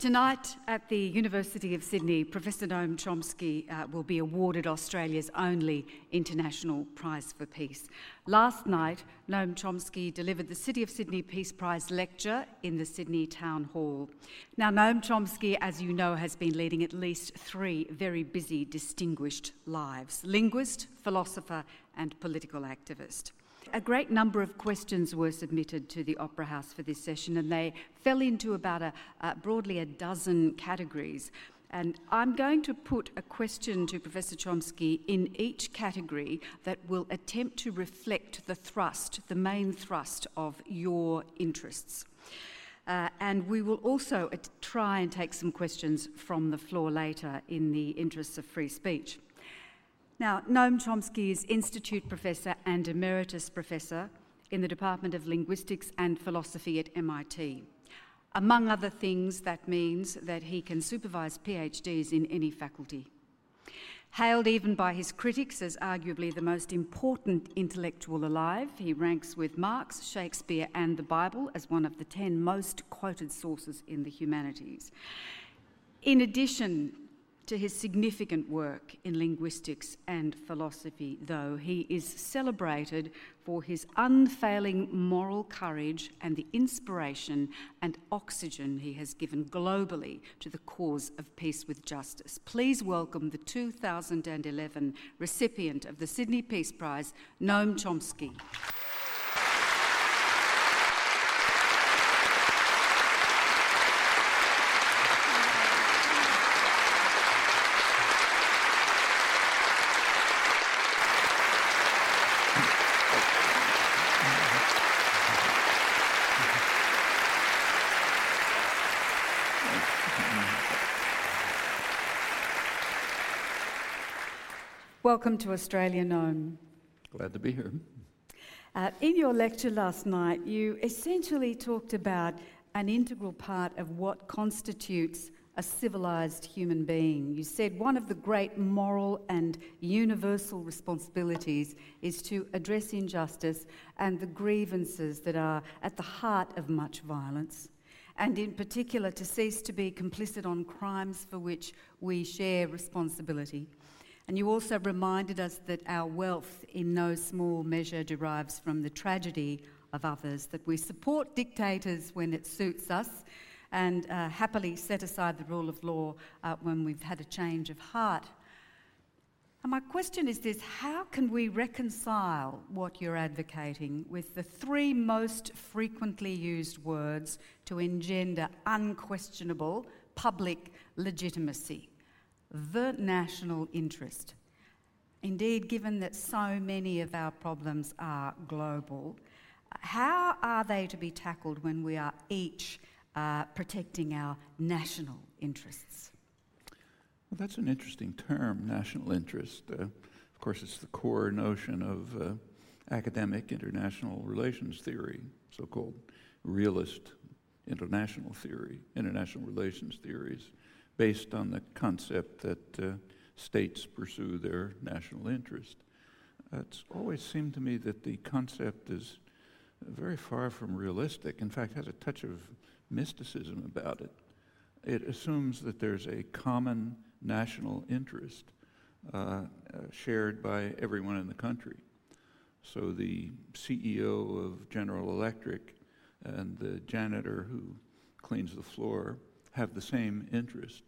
Tonight at the University of Sydney, Professor Noam Chomsky uh, will be awarded Australia's only International Prize for Peace. Last night, Noam Chomsky delivered the City of Sydney Peace Prize lecture in the Sydney Town Hall. Now, Noam Chomsky, as you know, has been leading at least three very busy, distinguished lives linguist, philosopher, and political activist. A great number of questions were submitted to the Opera House for this session, and they fell into about a, uh, broadly a dozen categories. And I'm going to put a question to Professor Chomsky in each category that will attempt to reflect the thrust, the main thrust of your interests. Uh, and we will also try and take some questions from the floor later in the interests of free speech. Now, Noam Chomsky is Institute Professor and Emeritus Professor in the Department of Linguistics and Philosophy at MIT. Among other things, that means that he can supervise PhDs in any faculty. Hailed even by his critics as arguably the most important intellectual alive, he ranks with Marx, Shakespeare, and the Bible as one of the 10 most quoted sources in the humanities. In addition to his significant work in linguistics and philosophy, though, he is celebrated for his unfailing moral courage and the inspiration and oxygen he has given globally to the cause of peace with justice. Please welcome the 2011 recipient of the Sydney Peace Prize, Noam Chomsky. Welcome to Australia Noam. Glad to be here. Uh, in your lecture last night, you essentially talked about an integral part of what constitutes a civilized human being. You said one of the great moral and universal responsibilities is to address injustice and the grievances that are at the heart of much violence, and in particular to cease to be complicit on crimes for which we share responsibility. And you also reminded us that our wealth in no small measure derives from the tragedy of others, that we support dictators when it suits us and uh, happily set aside the rule of law uh, when we've had a change of heart. And my question is this how can we reconcile what you're advocating with the three most frequently used words to engender unquestionable public legitimacy? The national interest. Indeed, given that so many of our problems are global, how are they to be tackled when we are each uh, protecting our national interests? Well, that's an interesting term, national interest. Uh, of course, it's the core notion of uh, academic international relations theory, so called realist international theory, international relations theories based on the concept that uh, states pursue their national interest. It's always seemed to me that the concept is very far from realistic. In fact, has a touch of mysticism about it. It assumes that there's a common national interest uh, uh, shared by everyone in the country. So the CEO of General Electric and the janitor who cleans the floor have the same interest.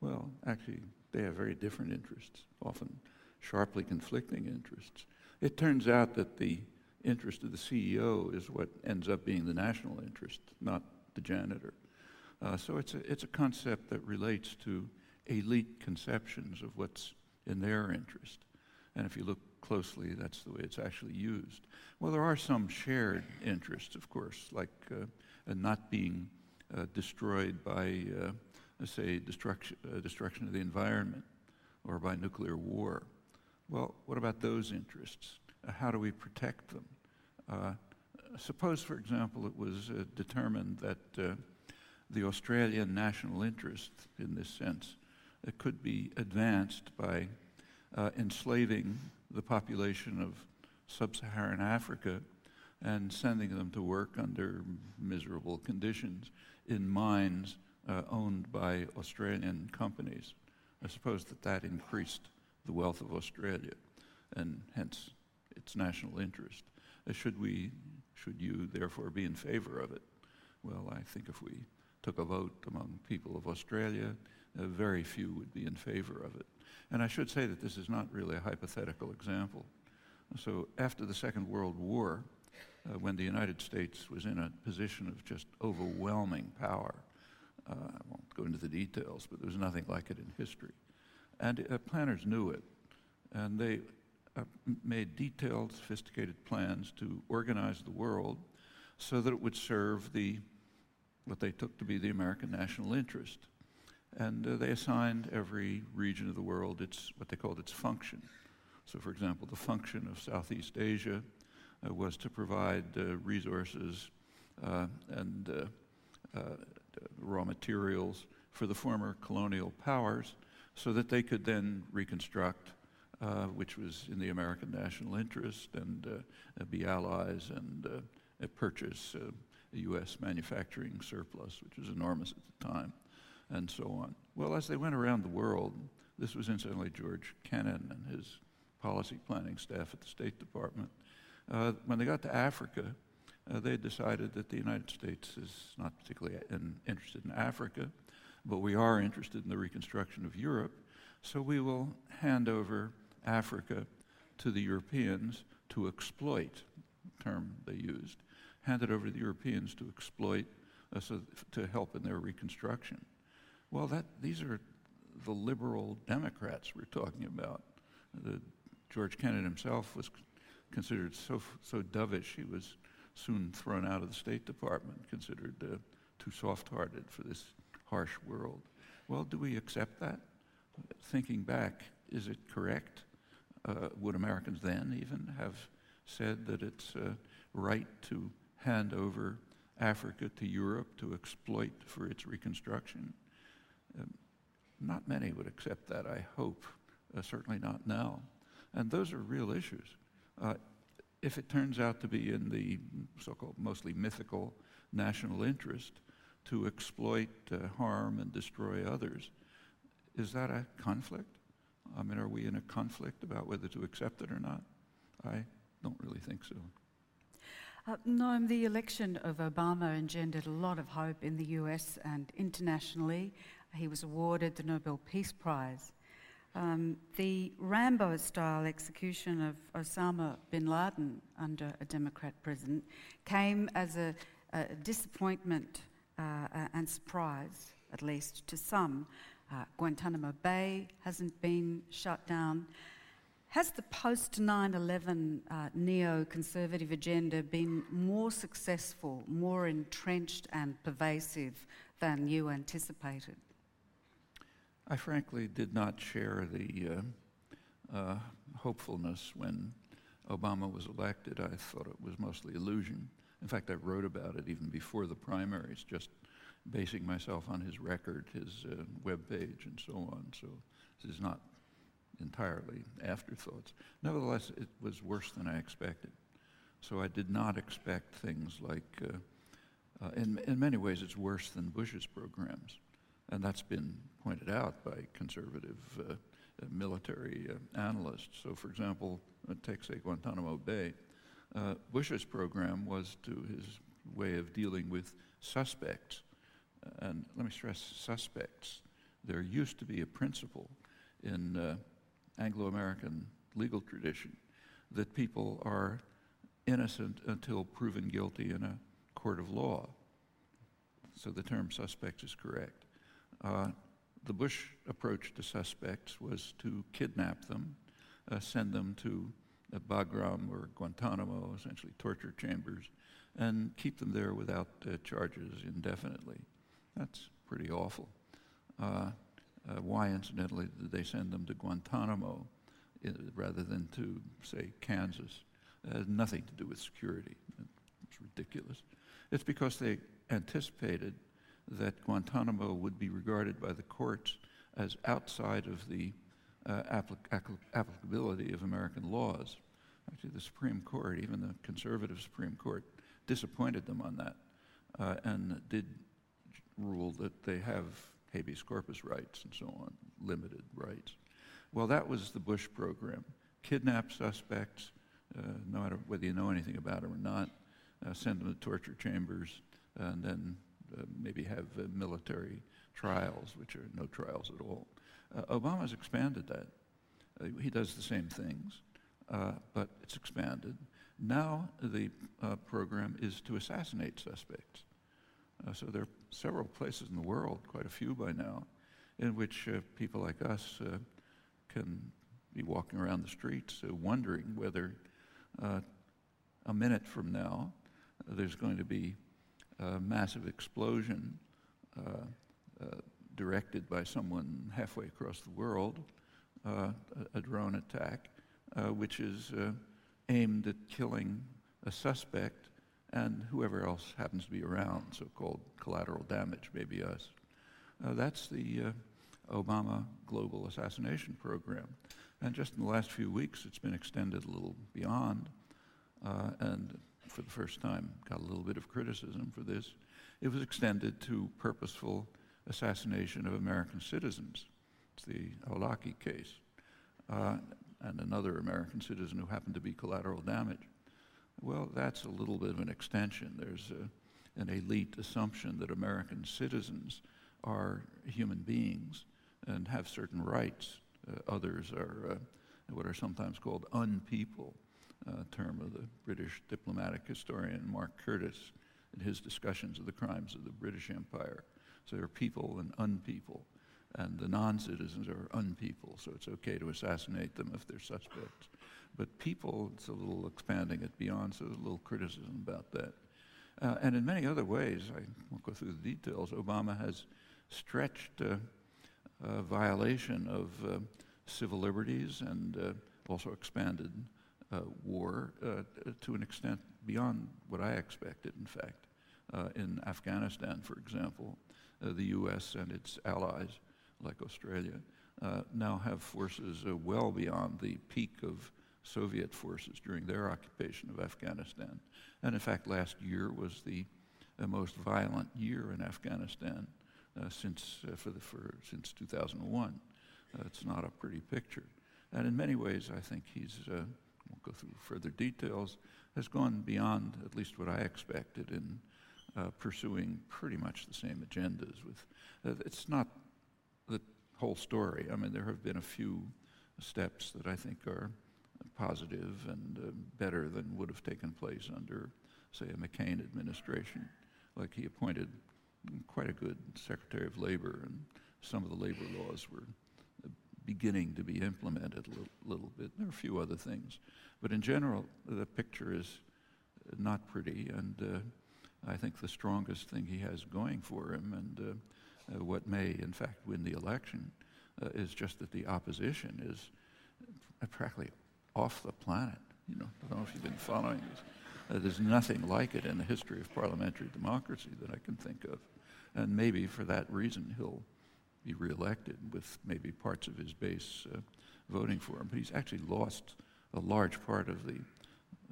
Well, actually, they have very different interests, often sharply conflicting interests. It turns out that the interest of the CEO is what ends up being the national interest, not the janitor. Uh, so it's a, it's a concept that relates to elite conceptions of what's in their interest. And if you look closely, that's the way it's actually used. Well, there are some shared interests, of course, like uh, not being destroyed by, uh, say, destruction, uh, destruction of the environment or by nuclear war. Well, what about those interests? Uh, how do we protect them? Uh, suppose, for example, it was uh, determined that the Australian national interest, in this sense, could be advanced by enslaving the population of sub Saharan Africa and sending them to work under miserable conditions in mines uh, owned by Australian companies. I suppose that that increased the wealth of Australia and hence its national interest. Uh, should we, should you therefore be in favor of it? Well, I think if we took a vote among people of Australia, uh, very few would be in favor of it. And I should say that this is not really a hypothetical example. So after the Second World War, uh, when the United States was in a position of just overwhelming power, uh, I won't go into the details, but there was nothing like it in history. And uh, planners knew it, and they uh, made detailed, sophisticated plans to organize the world so that it would serve the what they took to be the American national interest. And uh, they assigned every region of the world its what they called its function. So, for example, the function of Southeast Asia was to provide uh, resources uh, and uh, uh, raw materials for the former colonial powers so that they could then reconstruct, which was in the American national interest, and be allies and purchase a U.S. manufacturing surplus, which was enormous at the time, and so on. Well, as they went around the world, this was incidentally George Kennan and his policy planning staff at the State Department. Uh, when they got to Africa, uh, they decided that the United States is not particularly in, interested in Africa, but we are interested in the reconstruction of Europe, so we will hand over Africa to the Europeans to exploit, term they used, hand it over to the Europeans to exploit, uh, so to help in their reconstruction. Well, that, these are the liberal Democrats we're talking about. The, George Kennan himself was considered so, so dovish, he was soon thrown out of the State Department, considered uh, too soft hearted for this harsh world. Well, do we accept that? Thinking back, is it correct? Uh, would Americans then even have said that it's uh, right to hand over Africa to Europe to exploit for its reconstruction. Um, not many would accept that, I hope, uh, certainly not now. And those are real issues. Uh, if it turns out to be in the so called mostly mythical national interest to exploit, uh, harm, and destroy others, is that a conflict? I mean, are we in a conflict about whether to accept it or not? I don't really think so. Uh, Noam, the election of Obama engendered a lot of hope in the US and internationally. He was awarded the Nobel Peace Prize. Um, the Rambo style execution of Osama bin Laden under a Democrat president came as a, a disappointment uh, and surprise, at least to some. Uh, Guantanamo Bay hasn't been shut down. Has the post 9 11 uh, neoconservative agenda been more successful, more entrenched, and pervasive than you anticipated? I frankly did not share the uh, uh, hopefulness when Obama was elected. I thought it was mostly illusion. In fact, I wrote about it even before the primaries, just basing myself on his record, his uh, web page, and so on. So this is not entirely afterthoughts. Nevertheless, it was worse than I expected. So I did not expect things like, uh, uh, in, in many ways, it's worse than Bush's programs. And that's been pointed out by conservative uh, uh military uh, analysts. So, for example, uh, take, say, Guantanamo Bay. Bush's program was to his way of dealing with suspects. And let me stress suspects. There used to be a principle in Anglo American legal tradition that people are innocent until proven guilty in a court of law. So the term suspect is correct. Uh, the Bush approach to suspects was to kidnap them, uh, send them to uh, Bagram or Guantanamo, essentially torture chambers, and keep them there without uh, charges indefinitely. That's pretty awful. Uh, why, incidentally, did they send them to Guantanamo rather than to, say, Kansas? It has nothing to do with security. It's ridiculous. It's because they anticipated that Guantanamo would be regarded by the courts as outside of the uh, applic- applicability of American laws. Actually, the Supreme Court, even the conservative Supreme Court, disappointed them on that uh, and did rule that they have habeas corpus rights and so on, limited rights. Well, that was the Bush program. Kidnap suspects, uh, no matter whether you know anything about them or not, uh, send them to torture chambers, and then maybe have uh, military trials, which are no trials at all. Uh, Obama's expanded that. Uh, he does the same things, but it's expanded. Now the program is to assassinate suspects. so there are several places in the world, quite a few by now, in which people like us can be walking around the streets uh, wondering whether uh, a minute from now uh, there's going to be a massive explosion uh, uh, directed by someone halfway across the world, uh, a, a, drone attack, which is aimed at killing a suspect and whoever else happens to be around, so-called collateral damage, maybe us. that's the Obama global assassination program. And just in the last few weeks, it's been extended a little beyond, uh, and for the first time, got a little bit of criticism for this. It was extended to purposeful assassination of American citizens. It's the Awlaki case, uh, and another American citizen who happened to be collateral damage. Well, that's a little bit of an extension. There's a, an elite assumption that American citizens are human beings and have certain rights. Uh, others are uh, what are sometimes called unpeople, uh, term of the British diplomatic historian Mark Curtis in his discussions of the crimes of the British Empire. So there are people and unpeople, and the non-citizens are unpeople, so it's okay to assassinate them if they're suspects. But people, it's a little expanding it beyond, so there's a little criticism about that. Uh, and in many other ways, I won't go through the details, Obama has stretched uh, uh, violation of uh, civil liberties and uh, also expanded war uh, to an extent beyond what I expected, in fact. in Afghanistan, for example, the U.S. and its allies, like Australia, now have forces well beyond the peak of Soviet forces during their occupation of Afghanistan. And in fact, last year was the, the most violent year in Afghanistan uh, since, uh, for the, for, since 2001. Uh, it's not a pretty picture. And in many ways, I think he's, uh, won't go through further details, has gone beyond at least what I expected in uh, pursuing pretty much the same agendas. With uh, It's not the whole story. I mean, there have been a few steps that I think are positive and uh, better than would have taken place under, say, a McCain administration. Like he appointed quite a good Secretary of Labor, and some of the labor laws were beginning to be implemented a little, little bit. There are a few other things. But in general, the picture is not pretty, and uh, I think the strongest thing he has going for him, and uh, uh, what may, in fact, win the election, uh, is just that the opposition is practically off the planet. You know, I don't know if you've been following this. Uh, there's nothing like it in the history of parliamentary democracy that I can think of. And maybe for that reason, he'll be reelected with maybe parts of his base uh, voting for him. But he's actually lost a large part of the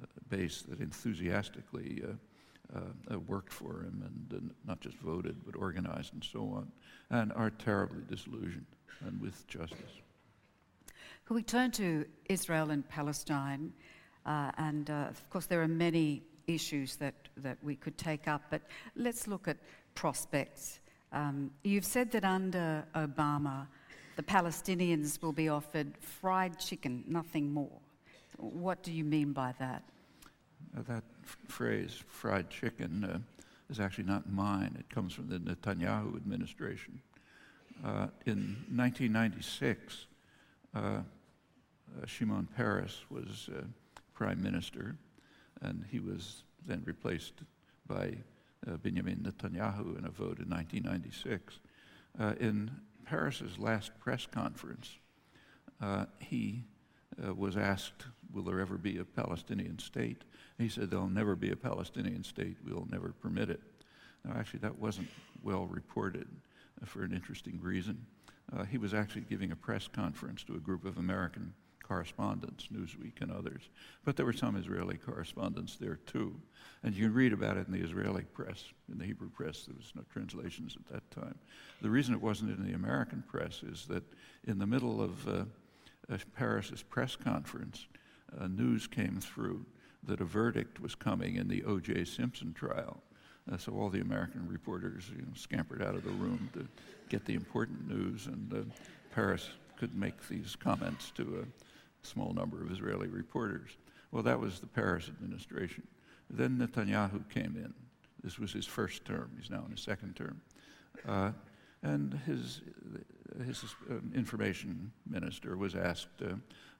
uh, base that enthusiastically uh, uh, worked for him and not just voted, but organized and so on, and are terribly disillusioned and with justice. Can we turn to Israel and Palestine? Uh, and uh, of course, there are many issues that, that we could take up, but let's look at prospects. Um, you've said that under Obama, the Palestinians will be offered fried chicken, nothing more. What do you mean by that? Uh, that f- phrase, fried chicken, uh, is actually not mine. It comes from the Netanyahu administration. Uh, in 1996, uh, uh, Shimon Peres was prime minister, and he was then replaced by Benjamin Netanyahu in a vote in 1996. Uh, in Peres's last press conference, uh, he uh, was asked, Will there ever be a Palestinian state? He said, There'll never be a Palestinian state. We'll never permit it. Now, actually, that wasn't well reported uh, for an interesting reason. Uh, he was actually giving a press conference to a group of American correspondents, Newsweek and others. But there were some Israeli correspondents there too. And you can read about it in the Israeli press, in the Hebrew press. There was no translations at that time. The reason it wasn't in the American press is that in the middle of uh, Peres's press conference, uh, news came through that a verdict was coming in the O.J. Simpson trial. Uh, so all the American reporters you know, scampered out of the room to get the important news, and uh, Peres could make these comments to a small number of Israeli reporters. Well, that was the Peres administration. Then Netanyahu came in. This was his first term. He's now in his second term. Uh, and his, his uh, information minister was asked, uh,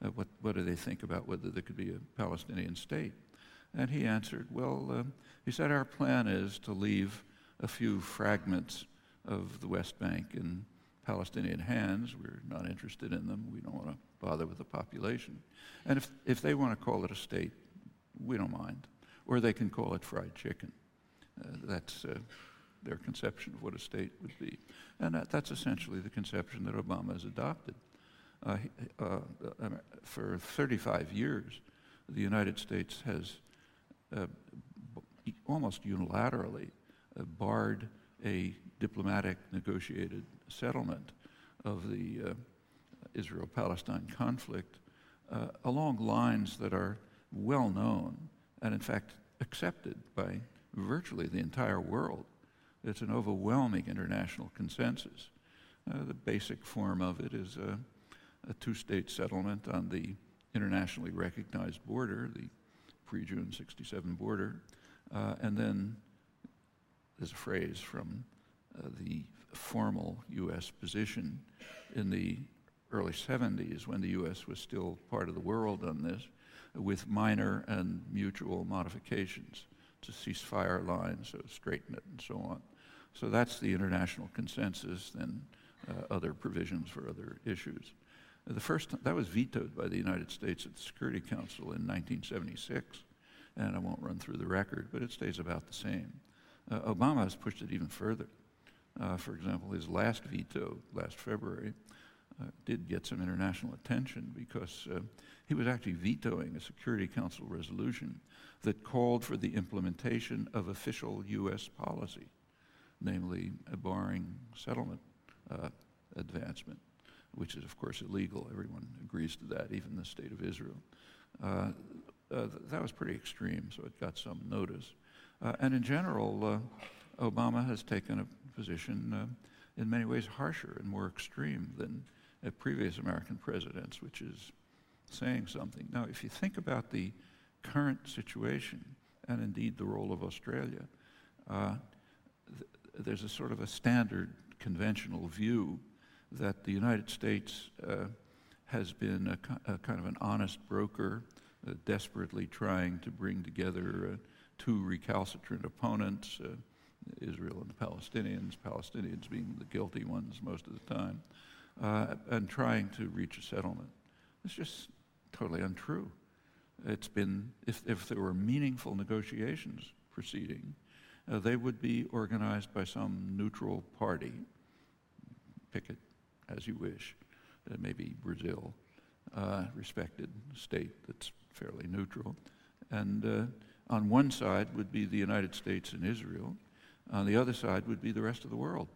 uh, what, what do they think about whether there could be a Palestinian state? And he answered, well, uh, he said, our plan is to leave a few fragments of the West Bank in Palestinian hands. We're not interested in them. We don't want to bother with the population. And if, if they want to call it a state, we don't mind. Or they can call it fried chicken. Uh, that's uh, their conception of what a state would be. And that, that's essentially the conception that Obama has adopted. Uh, uh, uh for 35 years, the United States has uh, almost unilaterally barred a diplomatic negotiated settlement of the uh, Israel-Palestine conflict along lines that are well known and in fact accepted by virtually the entire world. It's an overwhelming international consensus. Uh, the basic form of it is a, a two-state settlement on the internationally recognized border, the pre-June 67 border, uh, and then there's a phrase from uh, the formal U.S. position in the early 70s when the U.S. was still part of the world on this, with minor and mutual modifications to ceasefire lines, so straighten it and so on. So that's the international consensus, then uh, other provisions for other issues. The first, that was vetoed by the United States at the Security Council in 1976, and I won't run through the record, but it stays about the same. Uh, Obama has pushed it even further. Uh, for example, his last veto last February uh, did get some international attention because uh, he was actually vetoing a Security Council resolution that called for the implementation of official U.S. policy namely barring settlement uh, advancement, which is, of course, illegal. Everyone agrees to that, even the state of Israel. Uh, uh, that was pretty extreme, so it got some notice. Uh, and in general, Obama has taken a position in many ways harsher and more extreme than previous American presidents, which is saying something. Now, if you think about the current situation, and indeed the role of Australia, there's a sort of a standard conventional view that the United States uh, has been a, a, kind of an honest broker, uh, desperately trying to bring together uh, two recalcitrant opponents, uh, Israel and the Palestinians, Palestinians being the guilty ones most of the time, uh, and trying to reach a settlement. It's just totally untrue. It's been, if, if there were meaningful negotiations proceeding, uh, they would be organized by some neutral party. Pick it as you wish. Uh, maybe Brazil, uh, respected state that's fairly neutral. And uh, on one side would be the United States and Israel. On the other side would be the rest of the world,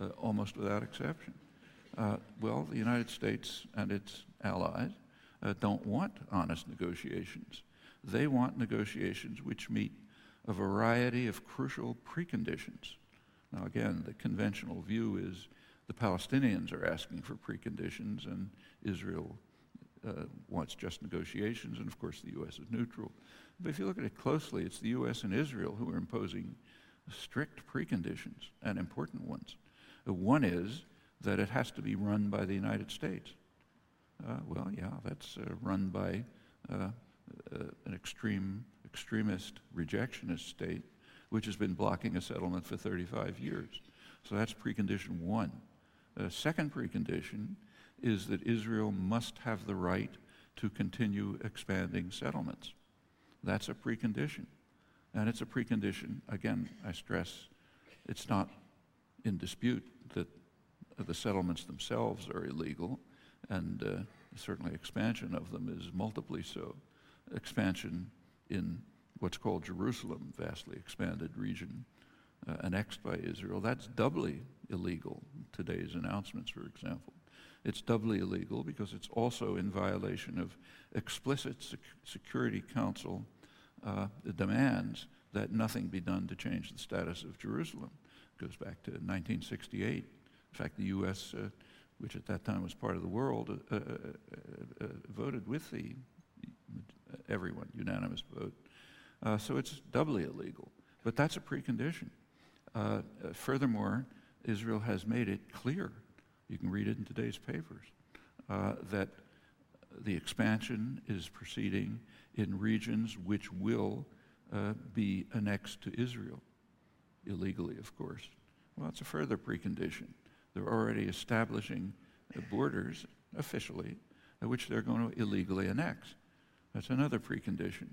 uh, almost without exception. Uh, well, the United States and its allies don't want honest negotiations. They want negotiations which meet a variety of crucial preconditions. Now, again, the conventional view is the Palestinians are asking for preconditions and Israel uh, wants just negotiations, and of course the U.S. is neutral. But if you look at it closely, it's the U.S. and Israel who are imposing strict preconditions and important ones. Uh, one is that it has to be run by the United States. Uh, well, yeah, that's uh, run by uh, uh, an extreme extremist rejectionist state, which has been blocking a settlement for 35 years. So that's precondition one. The second precondition is that Israel must have the right to continue expanding settlements. That's a precondition. And it's a precondition, again, I stress, it's not in dispute that the settlements themselves are illegal and uh, Certainly, expansion of them is multiply so. Expansion in what's called Jerusalem, vastly expanded region uh, annexed by Israel, that's doubly illegal. Today's announcements, for example. It's doubly illegal because it's also in violation of explicit sec- Security Council uh, demands that nothing be done to change the status of Jerusalem. It goes back to 1968. In fact, the U.S., uh, which at that time was part of the world, uh, uh, uh, uh voted with the everyone, unanimous vote. so it's doubly illegal. But that's a precondition. furthermore, Israel has made it clear, you can read it in today's papers, that the expansion is proceeding in regions which will uh, be annexed to Israel, illegally, of course. Well, that's a further precondition. They're already establishing borders officially, which they're going to illegally annex. That's another precondition.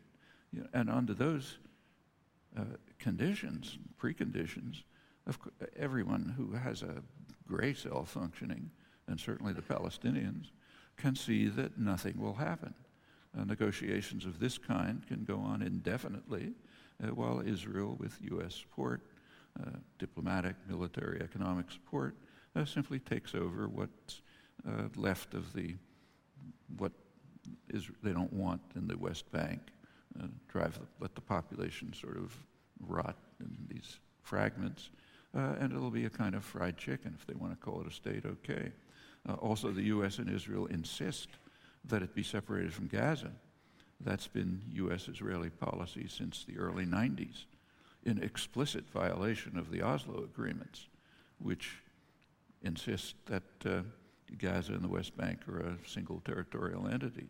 And under those uh, conditions, preconditions, of everyone who has a gray cell functioning, and certainly the Palestinians, can see that nothing will happen. Uh, negotiations of this kind can go on indefinitely uh, while Israel, with U.S. support, uh, diplomatic, military, economic support, uh, simply takes over what's uh, left of the what is they don't want in the West Bank, uh, drive the, let the population sort of rot in these fragments, and it'll be a kind of fried chicken if they want to call it a state. Okay. also, the U.S. and Israel insist that it be separated from Gaza. That's been U.S. Israeli policy since the early 90s, in explicit violation of the Oslo agreements, which insist that uh, Gaza and the West Bank are a single territorial entity.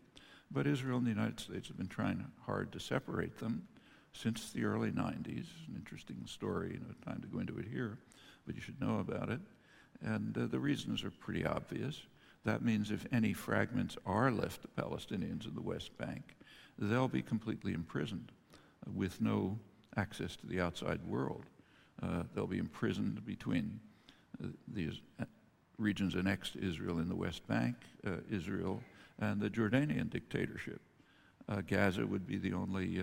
But Israel and the United States have been trying hard to separate them since the early 90s. An interesting story, no time to go into it here, but you should know about it. And uh, the reasons are pretty obvious. That means if any fragments are left to Palestinians in the West Bank, they'll be completely imprisoned uh, with no access to the outside world. Uh, they'll be imprisoned between these uh, regions annexed Israel in the West Bank, uh, Israel, and the Jordanian dictatorship. Uh, Gaza would be the only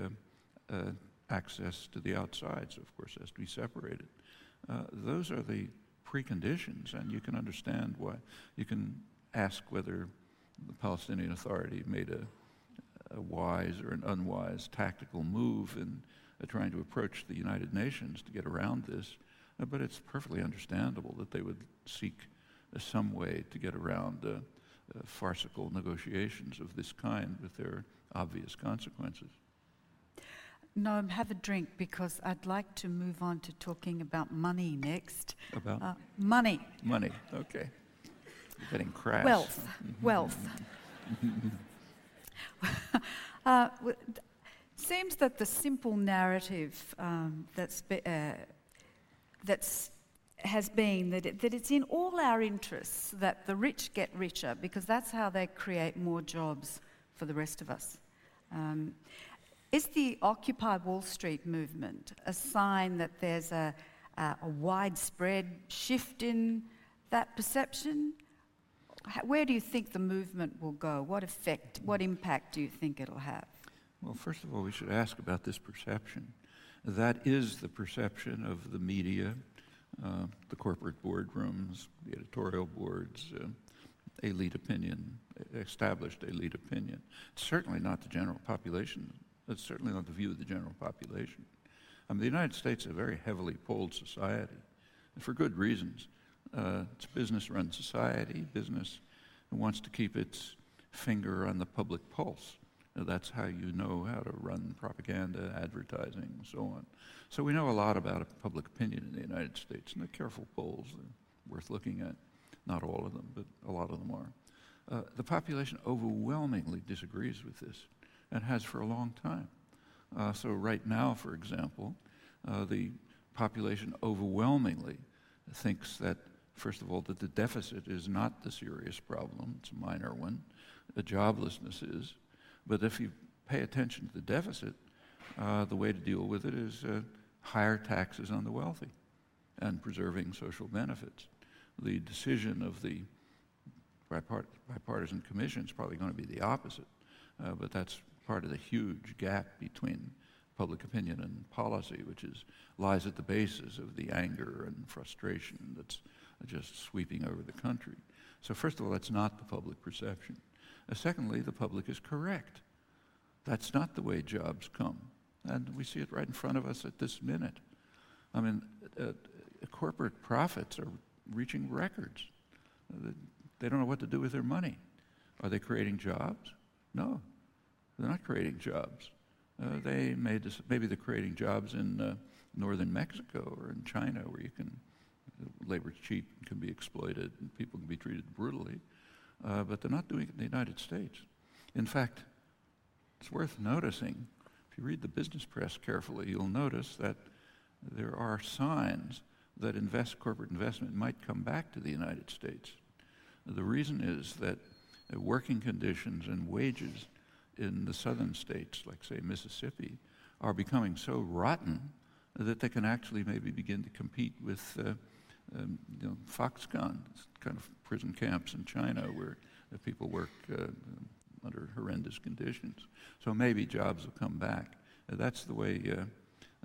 access to the outside, so of course has to be separated. those are the preconditions, and you can understand why. You can ask whether the Palestinian Authority made a, a wise or an unwise tactical move in uh, trying to approach the United Nations to get around this. Uh, but it's perfectly understandable that they would seek uh, some way to get around uh, uh, farcical negotiations of this kind with their obvious consequences. No, have a drink because I'd like to move on to talking about money next. About? Uh, money. Money, okay. Getting crash. Wealth. Wealth. uh, seems that the simple narrative um, that's, be, uh, that's has been that, it, that it's in all our interests that the rich get richer because that's how they create more jobs for the rest of us. Um, is the Occupy Wall Street movement a sign that there's a, a, a widespread shift in that perception? where do you think the movement will go? What effect, what impact do you think it'll have? Well, first of all, we should ask about this perception. That is the perception of the media, uh, the corporate boardrooms, the editorial boards, uh, elite opinion, established elite opinion. It's certainly not the general population. It's certainly not the view of the general population. I mean, the United States is a very heavily polled society, for good reasons. Uh, it's a business run society. Business wants to keep its finger on the public pulse. That's how you know how to run propaganda, advertising, and so on. So we know a lot about public opinion in the United States, and the careful polls are worth looking at. Not all of them, but a lot of them are. Uh, the population overwhelmingly disagrees with this and has for a long time. Uh, so right now, for example, uh, the population overwhelmingly thinks that first of all, that the deficit is not the serious problem, it's a minor one. The joblessness is. But if you pay attention to the deficit, uh, the way to deal with it is uh, higher taxes on the wealthy and preserving social benefits. The decision of the bipartisan commission is probably going to be the opposite. Uh, but that's part of the huge gap between public opinion and policy, which is lies at the basis of the anger and frustration that's just sweeping over the country. So first of all, that's not the public perception. Uh, secondly, the public is correct. That's not the way jobs come. And we see it right in front of us at this minute. I mean, uh, uh corporate profits are reaching records. Uh, they don't know what to do with their money. Are they creating jobs? No, they're not creating jobs. Uh, they made this, maybe they're creating jobs in uh, northern Mexico or in China where you can labor's cheap and can be exploited and people can be treated brutally. Uh, but they're not doing it in the United States. In fact, it's worth noticing, if you read the business press carefully, you'll notice that there are signs that invest, corporate investment might come back to the United States. The reason is that working conditions and wages in the southern states, like say Mississippi, are becoming so rotten that they can actually maybe begin to compete with uh, um, you know, Foxconn, kind of prison camps in China where people work uh, under horrendous conditions. So maybe jobs will come back. Uh, that's the way uh,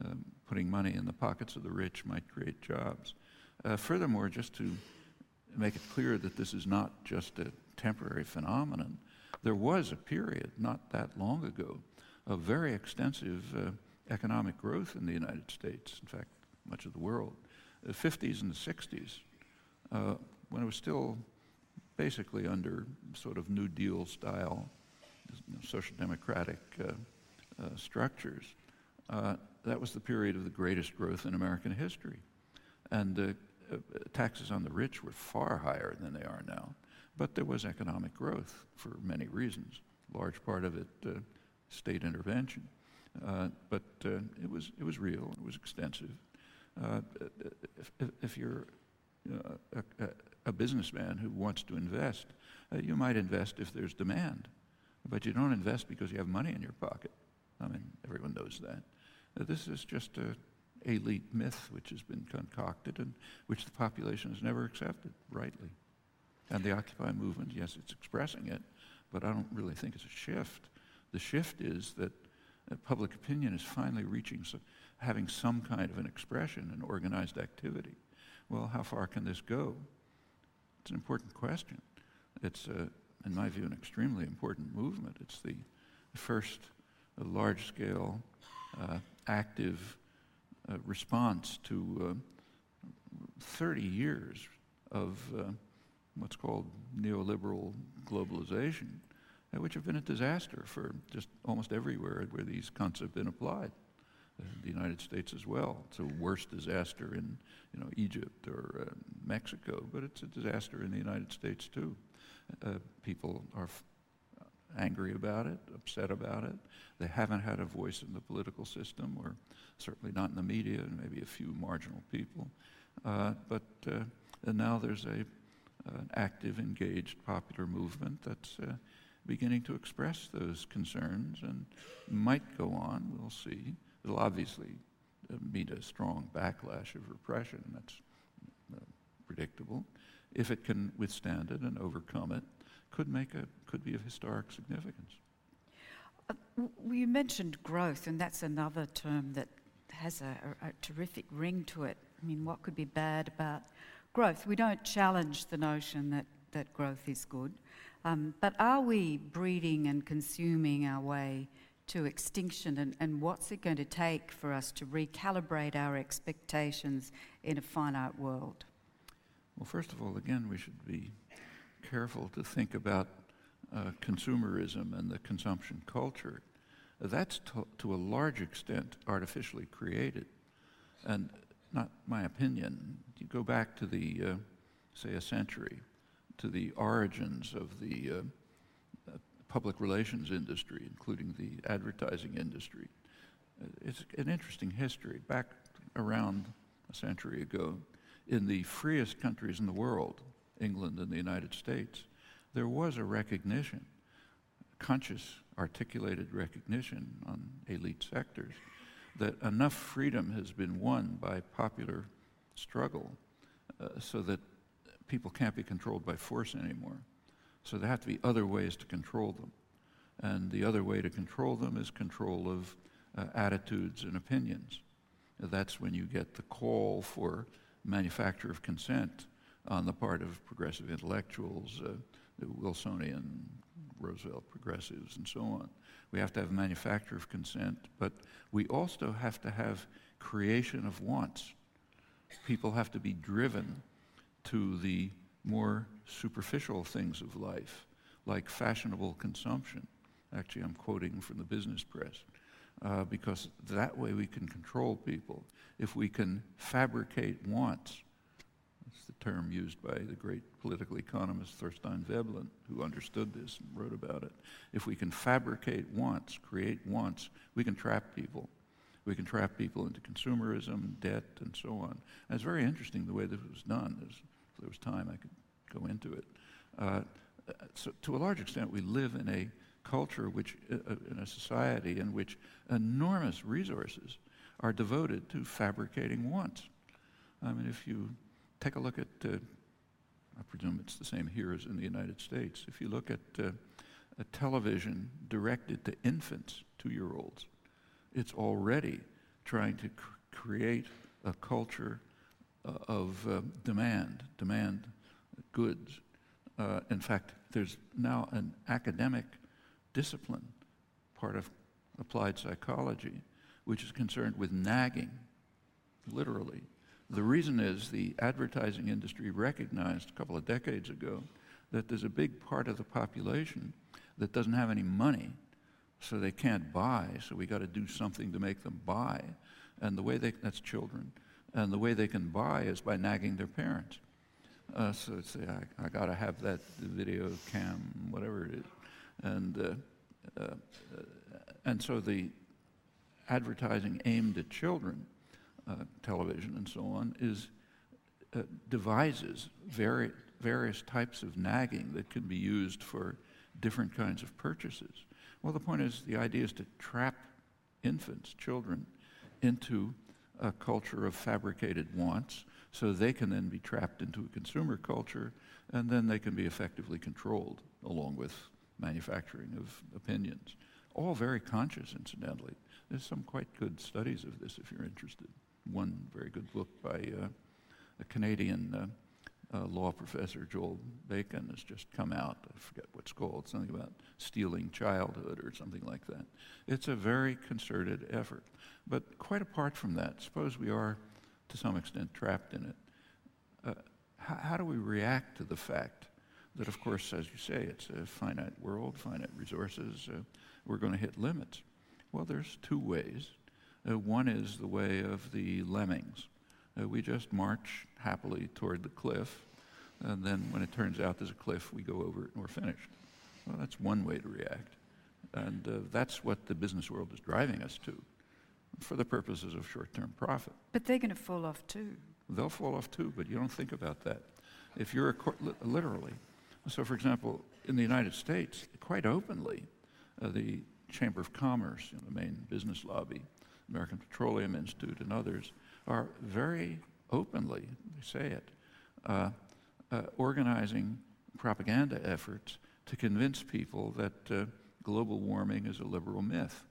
um, putting money in the pockets of the rich might create jobs. Uh, furthermore, just to make it clear that this is not just a temporary phenomenon, there was a period not that long ago of very extensive uh, economic growth in the United States, in fact, much of the world the 50s and the 60s, uh, when it was still basically under sort of New Deal style you know, social democratic uh, uh, structures, uh, that was the period of the greatest growth in American history. And uh, uh, taxes on the rich were far higher than they are now. But there was economic growth for many reasons, large part of it state intervention. but it, was, it was real, it was extensive. Uh, if, if, you're uh, a, a, businessman who wants to invest, uh, you might invest if there's demand, but you don't invest because you have money in your pocket. I mean, everyone knows that. Uh, this is just a elite myth which has been concocted and which the population has never accepted rightly. And the Occupy movement, yes, it's expressing it, but I don't really think it's a shift. The shift is that uh, public opinion is finally reaching so, having some kind of an expression in organized activity. Well, how far can this go? It's an important question. It's, uh, in my view, an extremely important movement. It's the first uh, large scale, uh, active uh, response to uh, 30 years of what's called neoliberal globalization, which have been a disaster for just almost everywhere where these concepts have been applied the United States as well. It's a worse disaster in you know, Egypt or uh, Mexico, but it's a disaster in the United States too. Uh, people are f- angry about it, upset about it. They haven't had a voice in the political system, or certainly not in the media, and maybe a few marginal people. Uh, but uh, and now there's a, an active, engaged, popular movement that's uh, beginning to express those concerns and might go on. We'll see. It'll obviously uh, meet a strong backlash of repression. That's uh, predictable. If it can withstand it and overcome it, could make a could be of historic significance. Uh, you mentioned growth, and that's another term that has a, a, a, terrific ring to it. I mean, what could be bad about growth? We don't challenge the notion that, that growth is good, um, but are we breeding and consuming our way to extinction, and, and what's it going to take for us to recalibrate our expectations in a finite world? Well, first of all, again, we should be careful to think about uh, consumerism and the consumption culture. That's to, to, a large extent artificially created. And not my opinion. You go back to the, uh, say, a century, to the origins of the uh, public relations industry, including the advertising industry. Uh, it's an interesting history. Back around a century ago, in the freest countries in the world, England and the United States, there was a recognition, conscious, articulated recognition on elite sectors, that enough freedom has been won by popular struggle uh, so that people can't be controlled by force anymore. So there have to be other ways to control them. And the other way to control them is control of uh, attitudes and opinions. That's when you get the call for manufacture of consent on the part of progressive intellectuals, uh, the Wilsonian, Roosevelt progressives, and so on. We have to have manufacture of consent, but we also have to have creation of wants. People have to be driven to the more superficial things of life, like fashionable consumption. Actually, I'm quoting from the business press, uh, because that way we can control people. If we can fabricate wants, that's the term used by the great political economist Thorstein Veblen, who understood this and wrote about it. If we can fabricate wants, create wants, we can trap people. We can trap people into consumerism, debt, and so on. And it's very interesting the way this was done. There's, if there was time, I could go into it. Uh, so to a large extent, we live in a culture which, uh, uh, in a society in which enormous resources are devoted to fabricating wants. I mean, if you take a look at, uh, I presume it's the same here as in the United States, if you look at uh, a television directed to infants, two year olds, it's already trying to cr- create a culture of uh, demand, demand goods. Uh, in fact, there's now an academic discipline, part of applied psychology, which is concerned with nagging, literally. The reason is the advertising industry recognized a couple of decades ago that there's a big part of the population that doesn't have any money, so they can't buy, so we got to do something to make them buy. And the way they, that's children, and the way they can buy is by nagging their parents. Uh, so say, I, I got to have that video cam, whatever it is. And, uh, uh, and so the advertising aimed at children, uh, television and so on, is uh, devises vari- various types of nagging that can be used for different kinds of purchases. Well, the point is the idea is to trap infants, children, into a culture of fabricated wants so they can then be trapped into a consumer culture and then they can be effectively controlled along with manufacturing of opinions. All very conscious, incidentally. There's some quite good studies of this if you're interested. One very good book by uh, a Canadian uh, uh, law professor, Joel Bakan, has just come out. I forget what's called, something about stealing childhood or something like that. It's a very concerted effort. But quite apart from that, suppose we are to some extent trapped in it. Uh, how, how do we react to the fact that, of course, as you say, it's a finite world, finite resources, uh, we're going to hit limits? Well, there's two ways. Uh, one is the way of the lemmings. Uh, we just march happily toward the cliff, and then when it turns out there's a cliff, we go over it and we're finished. Well, that's one way to react. And uh, that's what the business world is driving us to for the purposes of short term profit. But they're going to fall off too. They'll fall off too, but you don't think about that. If you're a court, literally, so for example, in the United States, quite openly, uh, the Chamber of Commerce, you know, the main business lobby, American Petroleum Institute, and others are very openly, they say it, uh, uh, organizing propaganda efforts to convince people that uh, global warming is a liberal myth.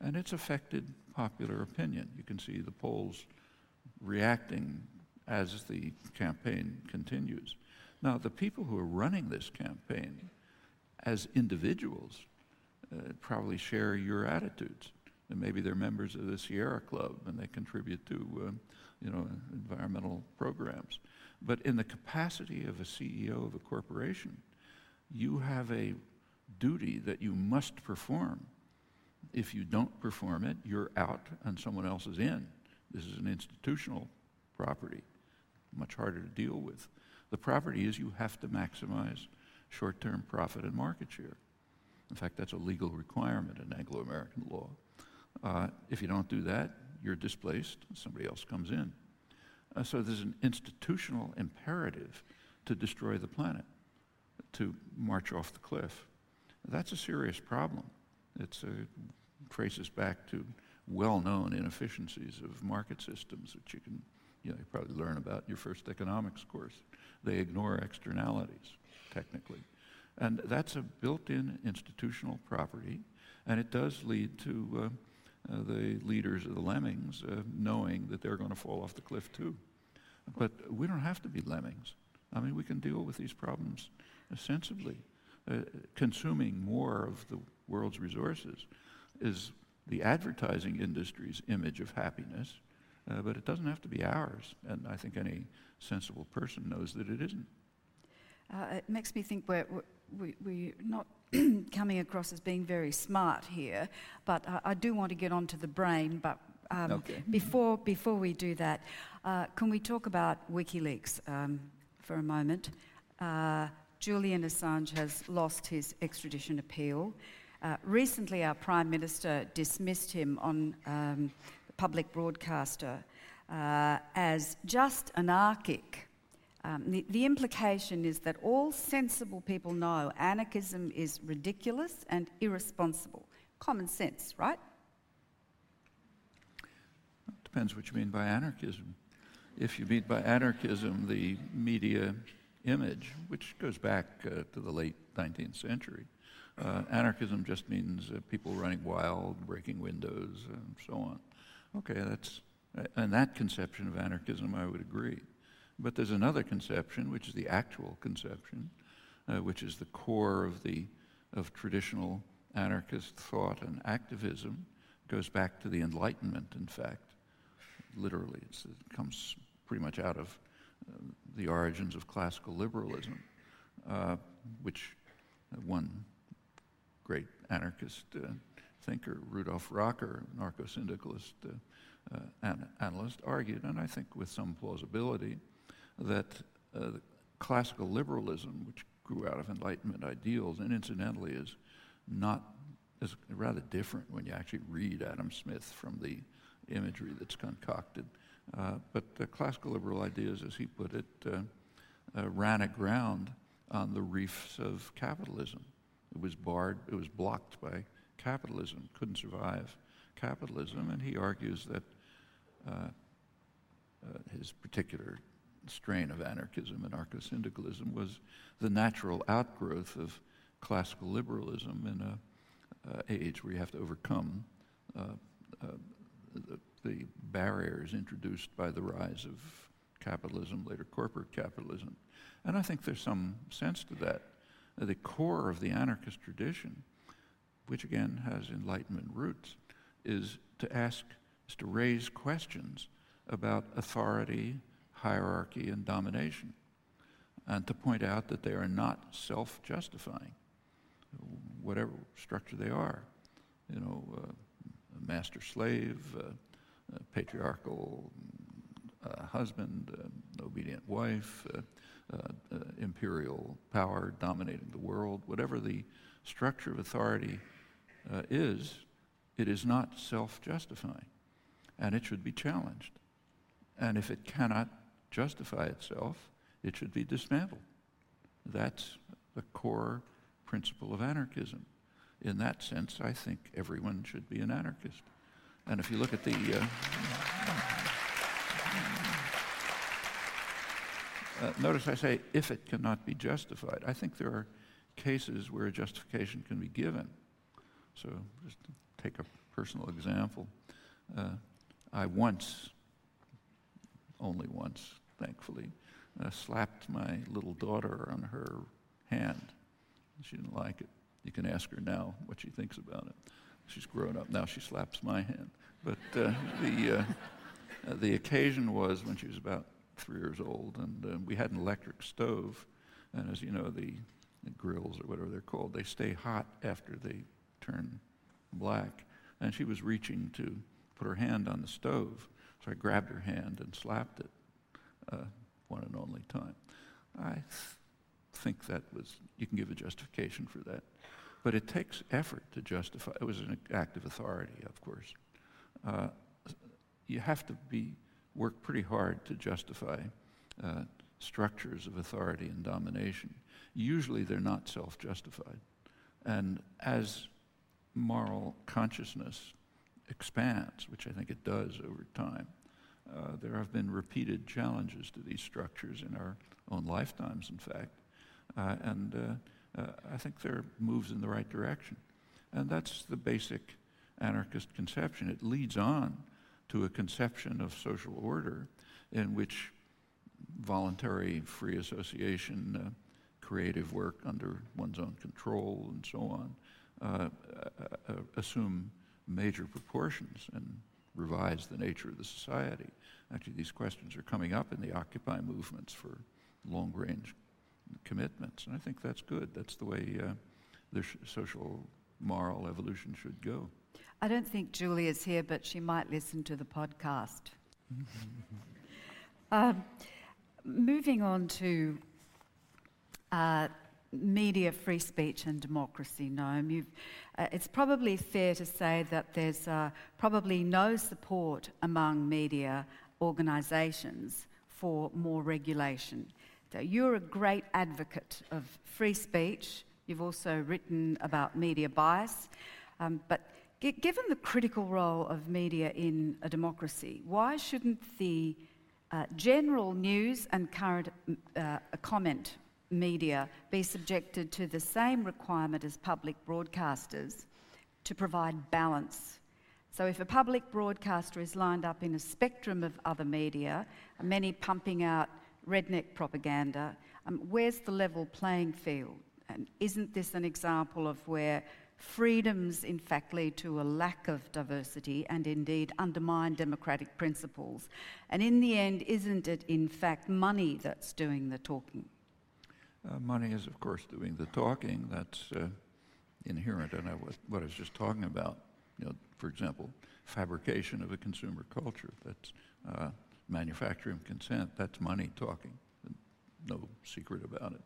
And it's affected popular opinion. You can see the polls reacting as the campaign continues. Now, the people who are running this campaign as individuals uh, probably share your attitudes. And maybe they're members of the Sierra Club and they contribute to, uh, you know, environmental programs. But in the capacity of a CEO of a corporation, you have a duty that you must perform if you don't perform it, you're out and someone else is in. This is an institutional property, much harder to deal with. The property is you have to maximize short term profit and market share. In fact, that's a legal requirement in Anglo American law. Uh, if you don't do that, you're displaced, somebody else comes in. Uh, so there's an institutional imperative to destroy the planet, to march off the cliff. That's a serious problem. It traces back to well-known inefficiencies of market systems, which you can, you know, you probably learn about in your first economics course. They ignore externalities, technically. And that's a built in institutional property, and it does lead to uh, the leaders of the lemmings uh, knowing that they're going to fall off the cliff too. But we don't have to be lemmings. I mean, we can deal with these problems sensibly. Uh, consuming more of the world's resources is the advertising industry's image of happiness, uh, but it doesn't have to be ours. And I think any sensible person knows that it isn't. Uh, it makes me think we're, we, we're not coming across as being very smart here, but uh, I do want to get onto the brain. But um, okay. before, before we do that, uh, can we talk about WikiLeaks um, for a moment? Uh, Julian Assange has lost his extradition appeal. Uh, recently, our Prime Minister dismissed him on um, the public broadcaster uh, as just anarchic. Um, the, the, implication is that all sensible people know anarchism is ridiculous and irresponsible. Common sense, right? Depends what you mean by anarchism. If you mean by anarchism the media image, which goes back uh, to the late 19th century, uh, anarchism just means uh, people running wild, breaking windows, and so on. Okay, that's, and that conception of anarchism, I would agree. But there's another conception, which is the actual conception, uh, which is the core of the of traditional anarchist thought and activism. It goes back to the Enlightenment, in fact. Literally, it comes pretty much out of uh, the origins of classical liberalism, uh, which one great anarchist uh, thinker, Rudolf Rocker, anarcho-syndicalist uh, uh, analyst, argued, and I think with some plausibility, that uh, classical liberalism, which grew out of Enlightenment ideals, and incidentally is not is rather different when you actually read Adam Smith from the imagery that's concocted. Uh, but classical liberal ideas, as he put it, uh, uh ran aground on the reefs of capitalism. It was barred, it was blocked by capitalism, couldn't survive capitalism, and he argues that uh, his particular strain of anarchism and anarcho-syndicalism was the natural outgrowth of classical liberalism in an uh, age where you have to overcome uh, uh, the, the, barriers introduced by the rise of capitalism, later corporate capitalism. And I think there's some sense to that the core of the anarchist tradition, which again has Enlightenment roots, is to ask, is to raise questions about authority, hierarchy, and domination, and to point out that they are not self justifying, whatever structure they are. You know, uh, master slave, uh, uh, patriarchal husband, uh, obedient wife, uh, uh, imperial power dominating the world, whatever the structure of authority is, it is not self justifying. And it should be challenged. And if it cannot justify itself, it should be dismantled. That's the core principle of anarchism. In that sense, I think everyone should be an anarchist. And if you look at the. Uh, Uh, notice I say if it cannot be justified. I think there are cases where a justification can be given. So, just take a personal example, uh, I once, only once, thankfully, uh, slapped my little daughter on her hand. She didn't like it. You can ask her now what she thinks about it. She's grown up now. She slaps my hand. But uh, the uh, the occasion was when she was about three years old, and uh, we had an electric stove. And as you know, the, the, grills or whatever they're called, they stay hot after they turn black. And she was reaching to put her hand on the stove, so I grabbed her hand and slapped it, uh, one and only time. I th- think that was you can give a justification for that, but it takes effort to justify. It was an act of authority, of course. Uh, you have to be work pretty hard to justify uh, structures of authority and domination. Usually they're not self justified. And as moral consciousness expands, which I think it does over time, uh, there have been repeated challenges to these structures in our own lifetimes, in fact. Uh, and uh, uh, I think they're moves in the right direction. And that's the basic anarchist conception. It leads on to a conception of social order in which voluntary free association, uh, creative work under one's own control, and so on, uh, uh, assume major proportions and revise the nature of the society. Actually, these questions are coming up in the Occupy movements for long range commitments, and I think that's good. That's the way uh, the social moral evolution should go. I don't think Julia's here, but she might listen to the podcast. um, moving on to uh, media free speech and democracy, Noam, uh, it's probably fair to say that there's uh, probably no support among media organisations for more regulation. So you're a great advocate of free speech. You've also written about media bias. Um, but g- given the critical role of media in a democracy, why shouldn't the uh, general news and current uh, comment media be subjected to the same requirement as public broadcasters to provide balance. So, if a public broadcaster is lined up in a spectrum of other media, many pumping out redneck propaganda, um, where's the level playing field? And isn't this an example of where freedoms, in fact, lead to a lack of diversity and indeed undermine democratic principles? And in the end, isn't it, in fact, money that's doing the talking? Uh, money is, of course, doing the talking. That's uh, inherent in what, I was just talking about. You know, for example, fabrication of a consumer culture. That's uh, manufacturing consent. That's money talking. No secret about it.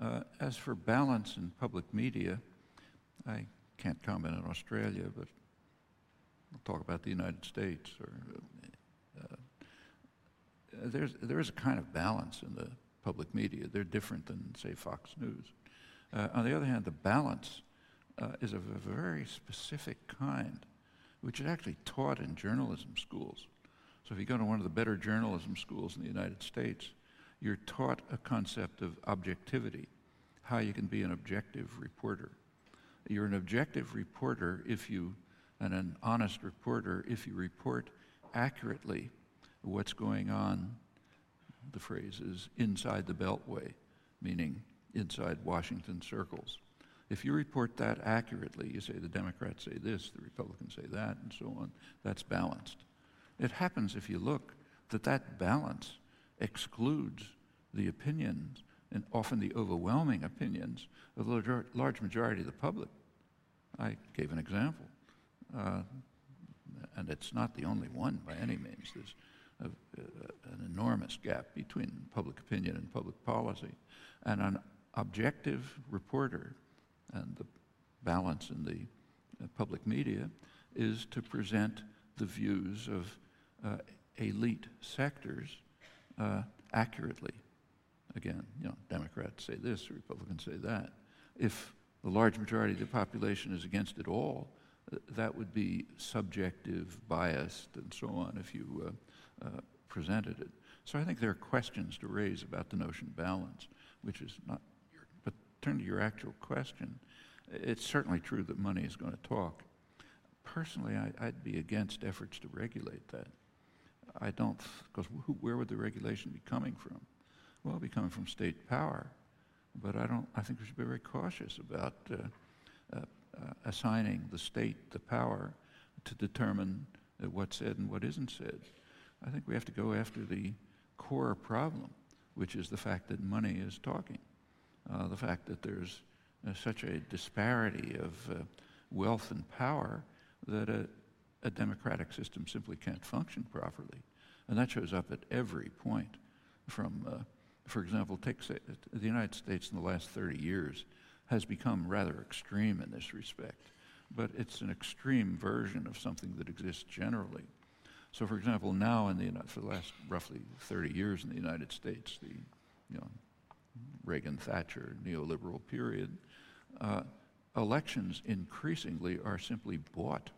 Uh, as for balance in public media, I can't comment on Australia, but I'll talk about the United States. Or uh, there's there is a kind of balance in the public media. They're different than, say, Fox News. Uh, on the other hand, the balance uh, is of a very specific kind, which is actually taught in journalism schools. So if you go to one of the better journalism schools in the United States, you're taught a concept of objectivity, how you can be an objective reporter. You're an objective reporter if you, and an honest reporter if you report accurately what's going on the phrase is inside the beltway, meaning inside Washington circles. If you report that accurately, you say the Democrats say this, the Republicans say that, and so on, that's balanced. It happens if you look that that balance excludes the opinions, and often the overwhelming opinions, of the large majority of the public. I gave an example. Uh, and it's not the only one by any means. There's a, an enormous gap between public opinion and public policy. And an objective reporter and the balance in the uh, public media is to present the views of uh, elite sectors uh, accurately. Again, you know, Democrats say this, Republicans say that. If the large majority of the population is against it all, uh, that would be subjective, biased, and so on if you uh, uh, presented it. So I think there are questions to raise about the notion of balance, which is not, your, but turn to your actual question. It's certainly true that money is going to talk. Personally, I, would be against efforts to regulate that. I don't, because where would the regulation be coming from? Well, it'd be coming from state power. But I don't, I think we should be very cautious about uh, uh, uh, assigning the state the power to determine what's said and what isn't said. I think we have to go after the core problem, which is the fact that money is talking, uh, the fact that there's uh, such a disparity of uh, wealth and power that a, a, democratic system simply can't function properly. And that shows up at every point from, uh, for example, take say, the United States in the last 30 years has become rather extreme in this respect, but it's an extreme version of something that exists generally. So, for example, now in the for the last roughly 30 years in the United States, the you know, Reagan Thatcher neoliberal period, uh, elections increasingly are simply bought.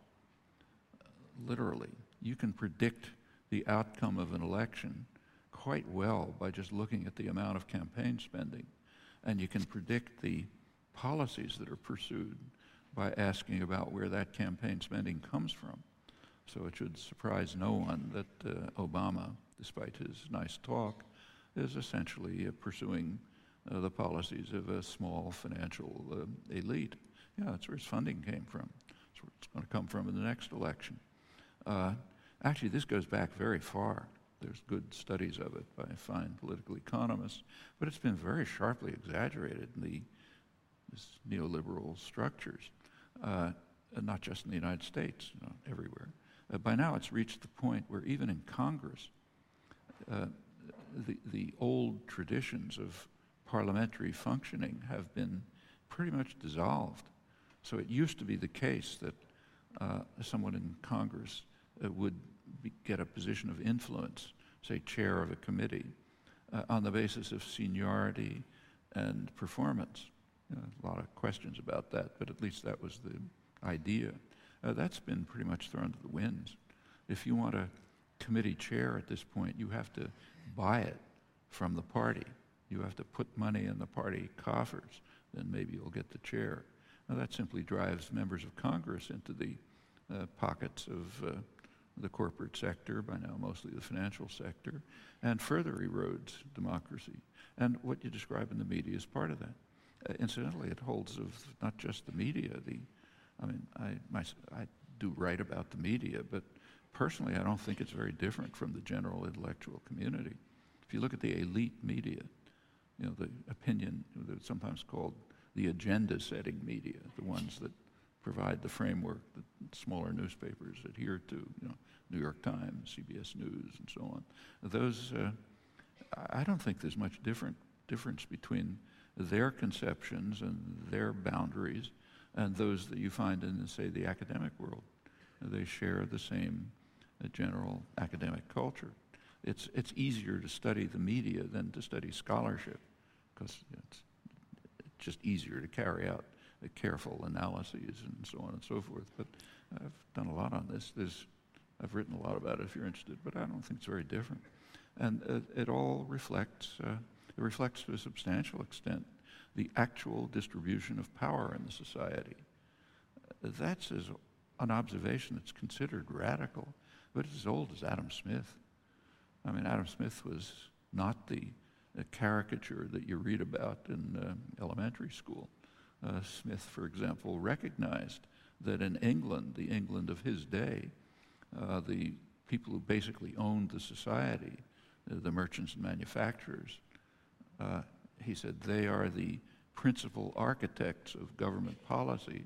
literally, you can predict the outcome of an election quite well by just looking at the amount of campaign spending, and you can predict the policies that are pursued by asking about where that campaign spending comes from. So it should surprise no one that uh, Obama, despite his nice talk, is essentially uh, pursuing uh, the policies of a small financial uh, elite. Yeah, that's where his funding came from. That's where it's going to come from in the next election. Uh, actually, this goes back very far. There's good studies of it by fine political economists, but it's been very sharply exaggerated in the neoliberal structures, uh, not just in the United States, you know, everywhere. Uh, by now, it's reached the point where even in Congress, uh, the, the old traditions of parliamentary functioning have been pretty much dissolved. So it used to be the case that uh, someone in Congress uh, would be, get a position of influence, say chair of a committee, uh, on the basis of seniority and performance. a lot of questions about that, but at least that was the idea. Uh, that's been pretty much thrown to the winds. If you want a committee chair at this point, you have to buy it from the party. You have to put money in the party coffers, then maybe you'll get the chair. Now, that simply drives members of Congress into the uh, pockets of uh, the corporate sector, by now mostly the financial sector, and further erodes democracy. And what you describe in the media is part of that. Uh, incidentally, it holds of not just the media. The, I mean, I, my, I do write about the media, but personally, I don't think it's very different from the general intellectual community. If you look at the elite media, you know, the opinion, that's sometimes called the agenda-setting media, the ones that provide the framework that smaller newspapers adhere to, you know, New York Times, CBS News, and so on. Those, uh, I don't think there's much different difference between their conceptions and their boundaries and those that you find in, say, the academic world. They share the same uh, general academic culture. It's, it's easier to study the media than to study scholarship because it's just easier to carry out careful analyses and so on and so forth. But I've done a lot on this. There's, I've written a lot about it if you're interested, but I don't think it's very different. And it, it all reflects, uh, it reflects to a substantial extent the actual distribution of power in the society. That's as, an observation that's considered radical, but it's as old as Adam Smith. I mean, Adam Smith was not the, caricature that you read about in uh, elementary school. Uh, Smith, for example, recognized that in England, the England of his day, uh, the people who basically owned the society, uh, the merchants and manufacturers, uh, he said they are the principal architects of government policy,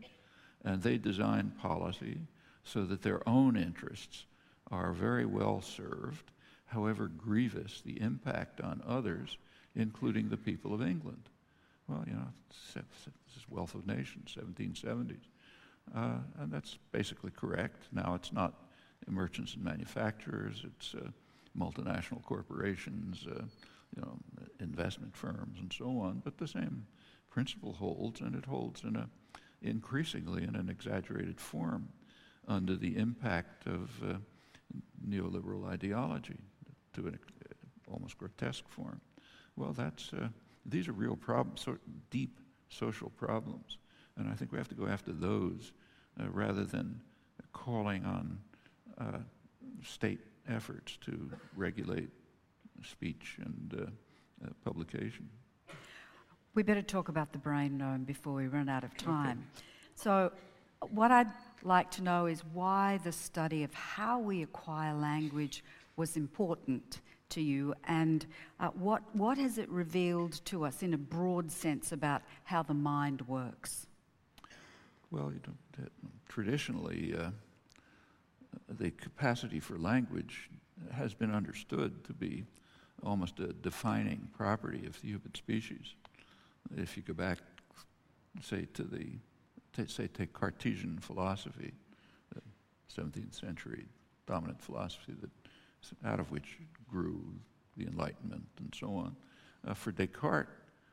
and they design policy so that their own interests are very well served, however grievous the impact on others, including the people of England. Well, you know, this is Wealth of Nations, 1770s. Uh, and that's basically correct. Now it's not merchants and manufacturers, it's uh, multinational corporations, uh, you know, investment firms and so on, but the same principle holds, and it holds in a increasingly in an exaggerated form under the impact of uh, neoliberal ideology to an almost grotesque form. Well, that's uh, these are real problems, so deep social problems. And I think we have to go after those uh, rather than calling on uh, state efforts to regulate speech and uh, uh, publication. We better talk about the brain Noam before we run out of time. Okay. So, what I'd like to know is why the study of how we acquire language was important to you, and uh, what, what has it revealed to us in a broad sense about how the mind works? Well, you know, traditionally, uh, the capacity for language has been understood to be almost a defining property of the human species. If you go back, say, to the, say, take Cartesian philosophy, the 17th century dominant philosophy that out of which grew the Enlightenment and so on. Uh, for Descartes,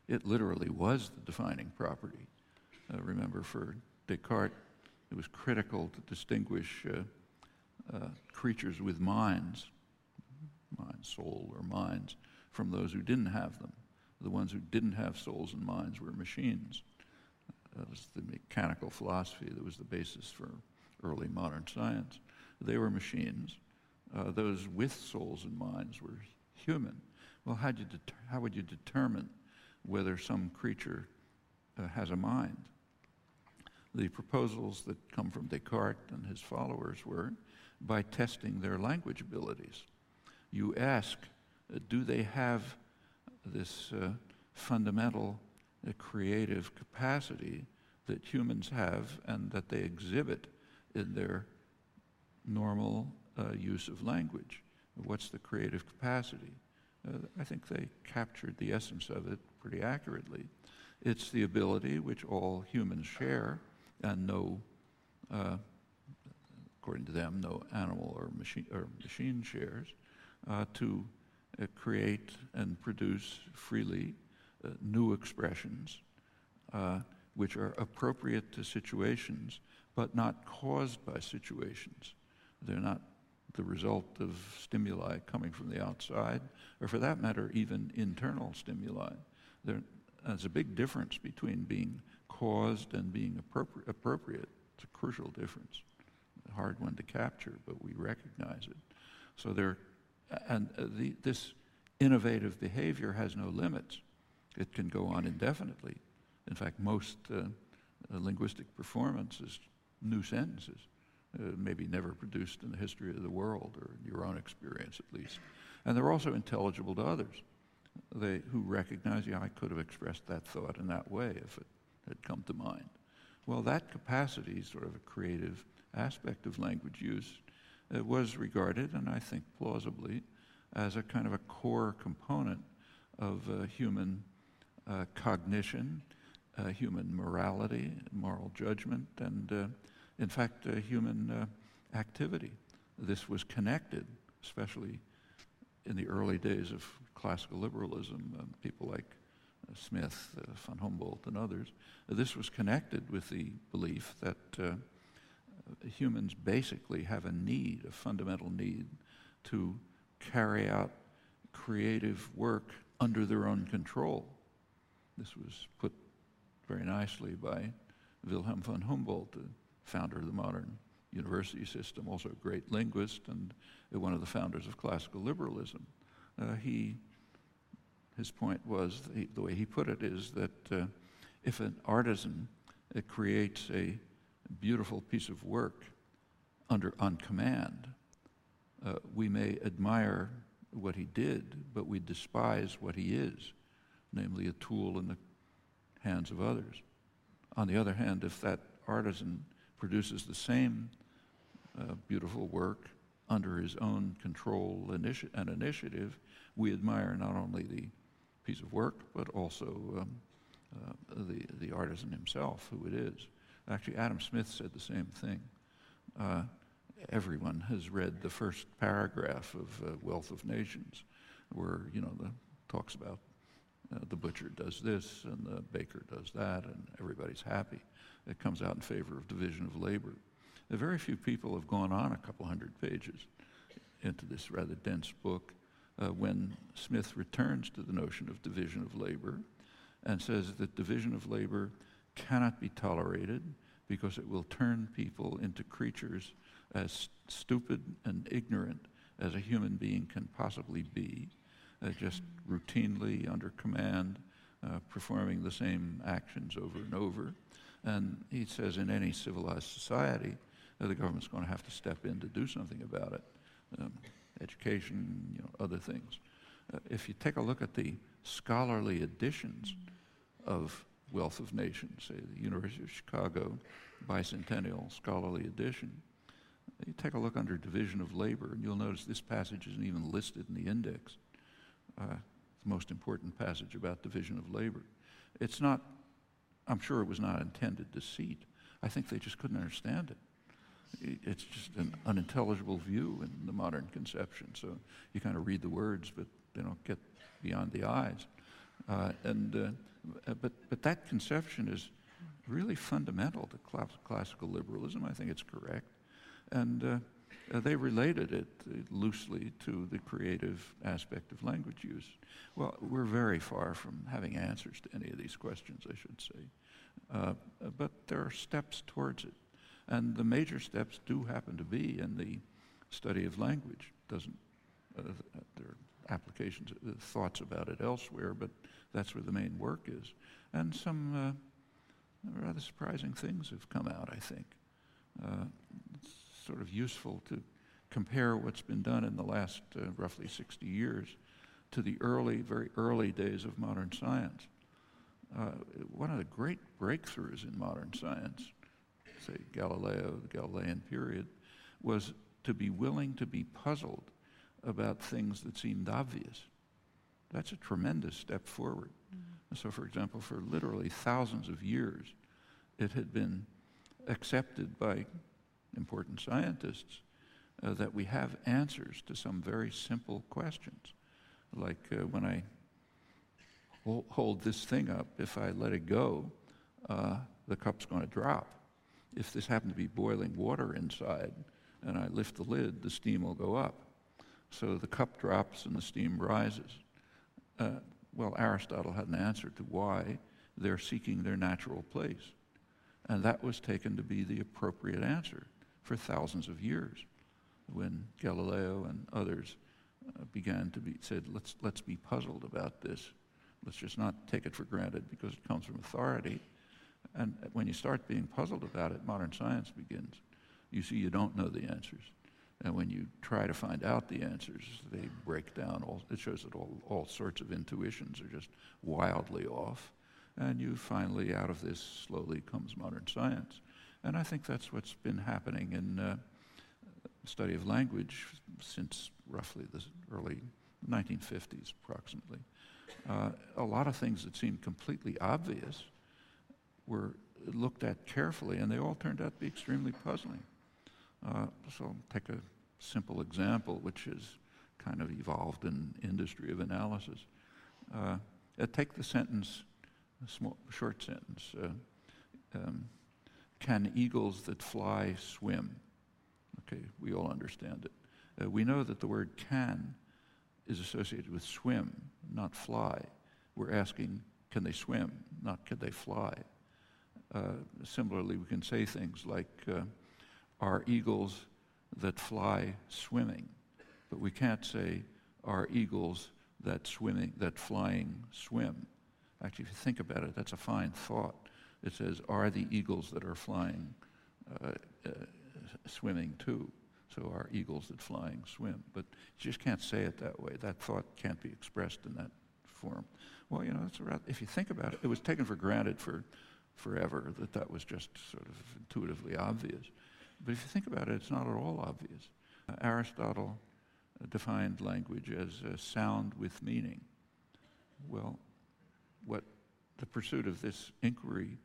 it literally was the defining property. Uh, remember, for Descartes, it was critical to distinguish uh, uh creatures with minds, mind, soul, or minds, from those who didn't have them. The ones who didn't have souls and minds were machines. That was the mechanical philosophy that was the basis for early modern science. They were machines. Uh, those with souls and minds were human. Well, how would you determine whether some creature uh, has a mind? The proposals that come from Descartes and his followers were by testing their language abilities. You ask, uh, do they have this uh, fundamental uh, creative capacity that humans have and that they exhibit in their normal uh, use of language? What's the creative capacity? Uh, I think they captured the essence of it pretty accurately. It's the ability which all humans share and no, uh, according to them, no animal or machine, or machine shares, uh, to uh, create and produce freely uh, new expressions uh, which are appropriate to situations but not caused by situations. They're not the result of stimuli coming from the outside, or for that matter, even internal stimuli. There, there's a big difference between being caused and being appropri- appropriate. It's a crucial difference, a hard one to capture, but we recognize it. So there, and uh, the, this innovative behavior has no limits. It can go on indefinitely. In fact, most uh, uh linguistic performance is new sentences, uh, maybe never produced in the history of the world or in your own experience at least. And they're also intelligible to others they, who recognize, yeah, I could have expressed that thought in that way if it had come to mind. Well, that capacity, sort of a creative aspect of language use, uh, was regarded, and I think plausibly, as a kind of a core component of uh, human uh, cognition, uh, human morality, moral judgment, and uh, in fact, uh, human activity. This was connected, especially in the early days of classical liberalism, people like uh, Smith, uh, von Humboldt, and others, uh, this was connected with the belief that humans basically have a need, a fundamental need, to carry out creative work under their own control. This was put very nicely by Wilhelm von Humboldt, the founder of the modern university system, also a great linguist and one of the founders of classical liberalism. Uh, he his point was, the, way he put it, is that uh, if an artisan uh, creates a beautiful piece of work under on command, uh, we may admire what he did, but we despise what he is, namely a tool in the hands of others. On the other hand, if that artisan produces the same uh, beautiful work under his own control initi- and initiative, we admire not only the piece of work, but also um, uh, the, the artisan himself, who it is. Actually, Adam Smith said the same thing. Uh, everyone has read the first paragraph of uh, Wealth of Nations, where, you know, the talks about uh, the butcher does this and the baker does that, and everybody's happy. It comes out in favor of division of labor. Very few people have gone on a couple hundred pages into this rather dense book uh, when Smith returns to the notion of division of labor and says that division of labor cannot be tolerated because it will turn people into creatures as stupid and ignorant as a human being can possibly be, uh, just routinely under command, uh, performing the same actions over and over. And he says in any civilized society, uh, the government's going to have to step in to do something about it. Um, education, you know, other things. Uh, if you take a look at the scholarly editions of Wealth of Nations, say the University of Chicago Bicentennial Scholarly Edition, you take a look under Division of Labor, and you'll notice this passage isn't even listed in the index. Uh, the most important passage about division of labor. It's not, I'm sure it was not intended deceit. I think they just couldn't understand it it's just an unintelligible view in the modern conception. So you kind of read the words, but they don't get beyond the eyes. Uh, and uh, but but that conception is really fundamental to cl- classical liberalism. I think it's correct, and uh, uh they related it loosely to the creative aspect of language use. Well, we're very far from having answers to any of these questions, I should say. Uh, but there are steps towards it. And the major steps do happen to be in the study of language. Doesn't, uh, there applications, uh, thoughts about it elsewhere, but that's where the main work is. And some uh, rather surprising things have come out, I think. Uh, it's sort of useful to compare what's been done in the last uh, roughly 60 years to the early, very early days of modern science. Uh, one of the great breakthroughs in modern science, say Galileo, the Galilean period, was to be willing to be puzzled about things that seemed obvious. That's a tremendous step forward. Mm-hmm. So, for example, for literally thousands of years, it had been accepted by important scientists uh, that we have answers to some very simple questions. Like uh, when I hold this thing up, if I let it go, uh, the cup's going to drop. If this happened to be boiling water inside and I lift the lid, the steam will go up. So the cup drops and the steam rises. Uh, well, Aristotle had an answer to why they're seeking their natural place. And that was taken to be the appropriate answer for thousands of years when Galileo and others uh, began to be said, let's, let's be puzzled about this. Let's just not take it for granted because it comes from authority. And when you start being puzzled about it, modern science begins. You see, you don't know the answers. And when you try to find out the answers, they break down. All, it shows that all, all sorts of intuitions are just wildly off. And you finally, out of this, slowly comes modern science. And I think that's what's been happening in uh, study of language since roughly the early 1950s, approximately. Uh, a lot of things that seemed completely obvious were looked at carefully, and they all turned out to be extremely puzzling. Uh, so I'll take a simple example, which is kind of evolved in industry of analysis. Uh, uh take the sentence, a small, short sentence. Uh, um, can eagles that fly swim? Okay, we all understand it. Uh, we know that the word can is associated with swim, not fly. We're asking, can they swim, not can they fly? Uh, similarly, we can say things like, uh, are eagles that fly swimming? But we can't say, are eagles that swimming, that flying swim? Actually, if you think about it, that's a fine thought. It says, are the eagles that are flying uh, uh swimming too? So are eagles that flying swim? But you just can't say it that way. That thought can't be expressed in that form. Well, you know, that's around, if you think about it, it was taken for granted for forever that that was just sort of intuitively obvious. But if you think about it, it's not at all obvious. Uh, Aristotle uh, defined language as a sound with meaning. Well, what the pursuit of this inquiry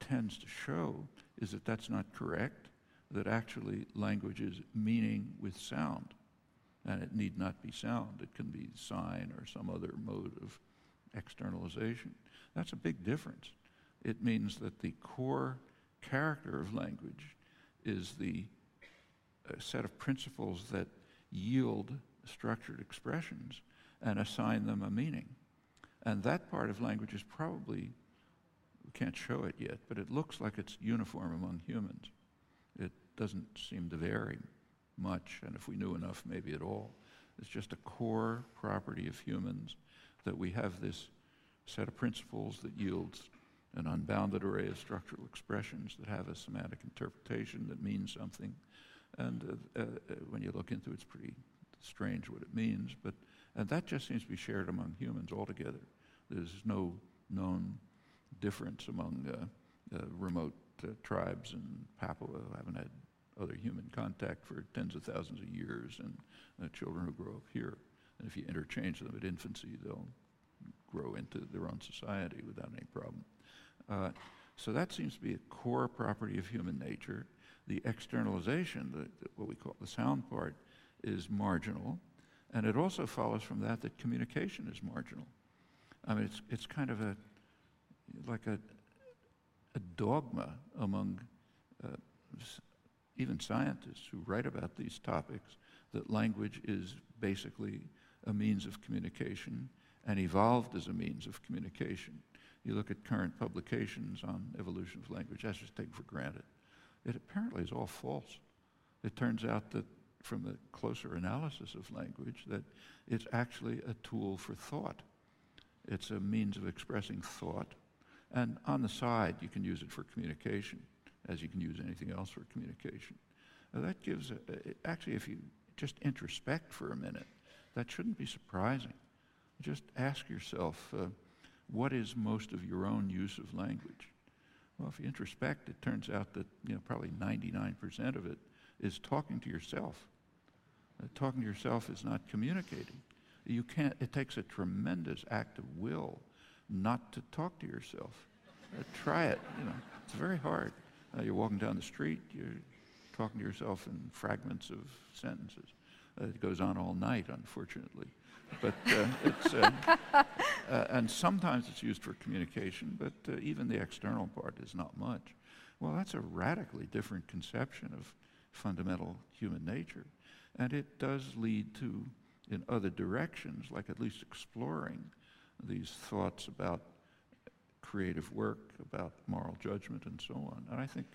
tends to show is that that's not correct, that actually language is meaning with sound. And it need not be sound, it can be sign or some other mode of externalization. That's a big difference. It means that the core character of language is the uh, set of principles that yield structured expressions and assign them a meaning. And that part of language is probably, we can't show it yet, but it looks like it's uniform among humans. It doesn't seem to vary much, and if we knew enough, maybe at all. It's just a core property of humans that we have this set of principles that yields an unbounded array of structural expressions that have a semantic interpretation that means something. And uh, uh, when you look into it, it's pretty strange what it means. But and that just seems to be shared among humans altogether. There's no known difference among uh, uh remote uh, tribes in Papua who haven't had other human contact for tens of thousands of years, and uh, children who grow up here. And if you interchange them at infancy, they'll grow into their own society without any problem. Uh, so that seems to be a core property of human nature. The externalization, the, the, what we call the sound part, is marginal. And it also follows from that that communication is marginal. I mean, it's, it's kind of a, like a, a dogma among uh, even scientists who write about these topics that language is basically a means of communication and evolved as a means of communication You look at current publications on evolution of language, that's just taken for granted. It apparently is all false. It turns out that from the closer analysis of language that it's actually a tool for thought. It's a means of expressing thought. And on the side, you can use it for communication, as you can use anything else for communication. Now that gives, a, actually, if you just introspect for a minute, that shouldn't be surprising. Just ask yourself, uh, what is most of your own use of language? Well, if you introspect, it turns out that you know, probably 99% of it is talking to yourself. Uh, talking to yourself is not communicating. You can't, it takes a tremendous act of will not to talk to yourself. Uh, try it, you know, it's very hard. Uh, you're walking down the street, you're talking to yourself in fragments of sentences. Uh, it goes on all night, unfortunately. But uh, uh, uh, and sometimes it's used for communication, but even the external part is not much. Well, that's a radically different conception of fundamental human nature. And it does lead to, in other directions, like at least exploring these thoughts about creative work, about moral judgment, and so on. And I think,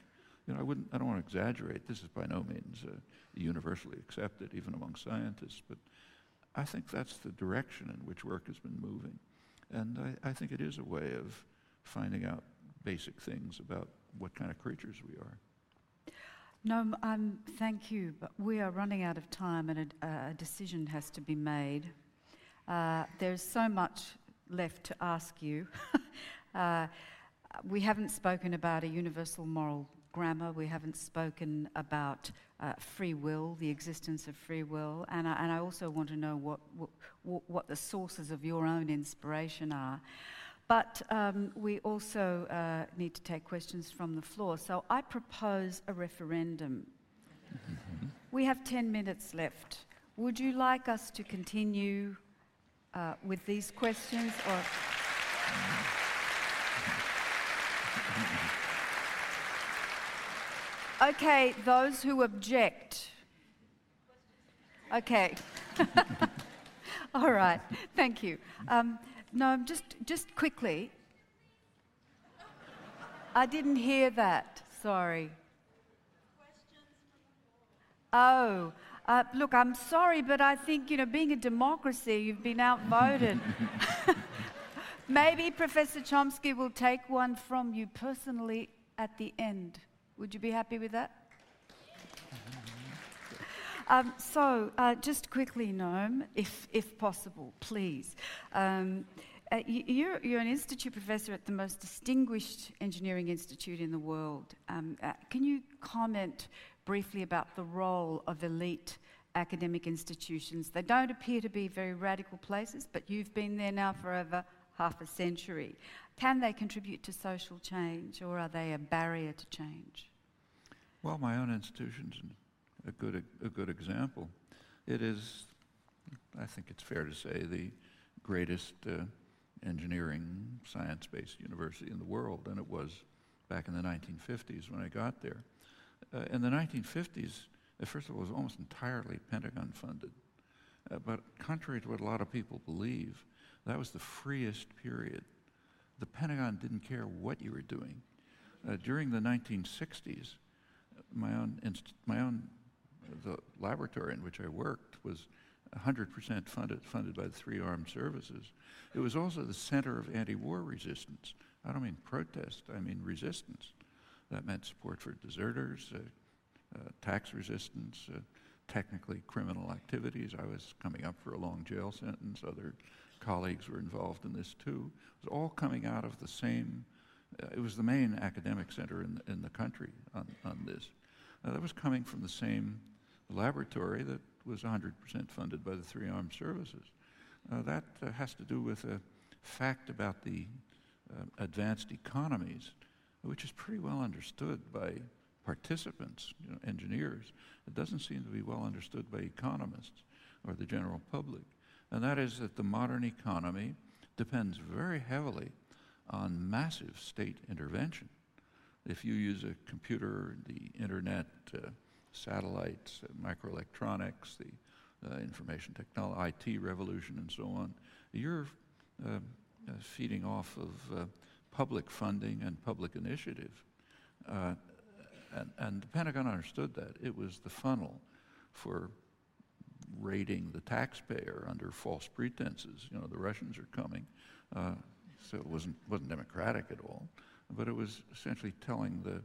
you know, I wouldn't, I don't want to exaggerate. This is by no means uh, universally accepted, even among scientists, but I think that's the direction in which work has been moving. And I, I think it is a way of finding out basic things about what kind of creatures we are. No, um, thank you, but we are running out of time and a, a decision has to be made. Uh, there's so much left to ask you. uh, we haven't spoken about a universal moral grammar, we haven't spoken about uh, free will, the existence of free will, and I, and I also want to know what, what, what the sources of your own inspiration are. But um, we also uh, need to take questions from the floor. So I propose a referendum. Mm-hmm. We have 10 minutes left. Would you like us to continue uh, with these questions or? Okay, those who object. Okay. All right, thank you. Um, no, just, just quickly. I didn't hear that, sorry. Oh, uh, look, I'm sorry, but I think, you know, being a democracy, you've been outvoted. Maybe Professor Chomsky will take one from you personally at the end. Would you be happy with that? Um, so, uh, just quickly, Noam, if, if possible, please. Um, uh, you're, you're, an institute professor at the most distinguished engineering institute in the world. Um, uh, can you comment briefly about the role of elite academic institutions? They don't appear to be very radical places, but you've been there now for over half a century. Can they contribute to social change, or are they a barrier to change? Well, my own institution's a good, a good example. It is, I think it's fair to say, the greatest uh, engineering science-based university in the world, and it was back in the 1950s when I got there. Uh, in the 1950s, uh, first of all, it was almost entirely Pentagon funded. Uh, but contrary to what a lot of people believe, that was the freest period. The Pentagon didn't care what you were doing. Uh, during the 1960s, my own, inst- my own the laboratory in which I worked was 100% funded, funded by the three armed services. It was also the center of anti-war resistance. I don't mean protest, I mean resistance. That meant support for deserters, uh, uh, tax resistance, uh, technically criminal activities. I was coming up for a long jail sentence. Other colleagues were involved in this too. It was all coming out of the same, uh, it was the main academic center in the, in the country on, on this. That was coming from the same laboratory that was 100% funded by the three armed services. Uh, that uh, has to do with a fact about the uh, advanced economies, which is pretty well understood by participants, you know, engineers. It doesn't seem to be well understood by economists or the general public. And that is that the modern economy depends very heavily on massive state intervention. If you use a computer, the internet, uh, satellites, uh, microelectronics, the uh, information technology, IT revolution, and so on, you're uh, uh, feeding off of public funding and public initiative. Uh, and, and the Pentagon understood that. It was the funnel for raiding the taxpayer under false pretenses. You know, the Russians are coming. Uh, so it wasn't, wasn't democratic at all. But it was essentially telling the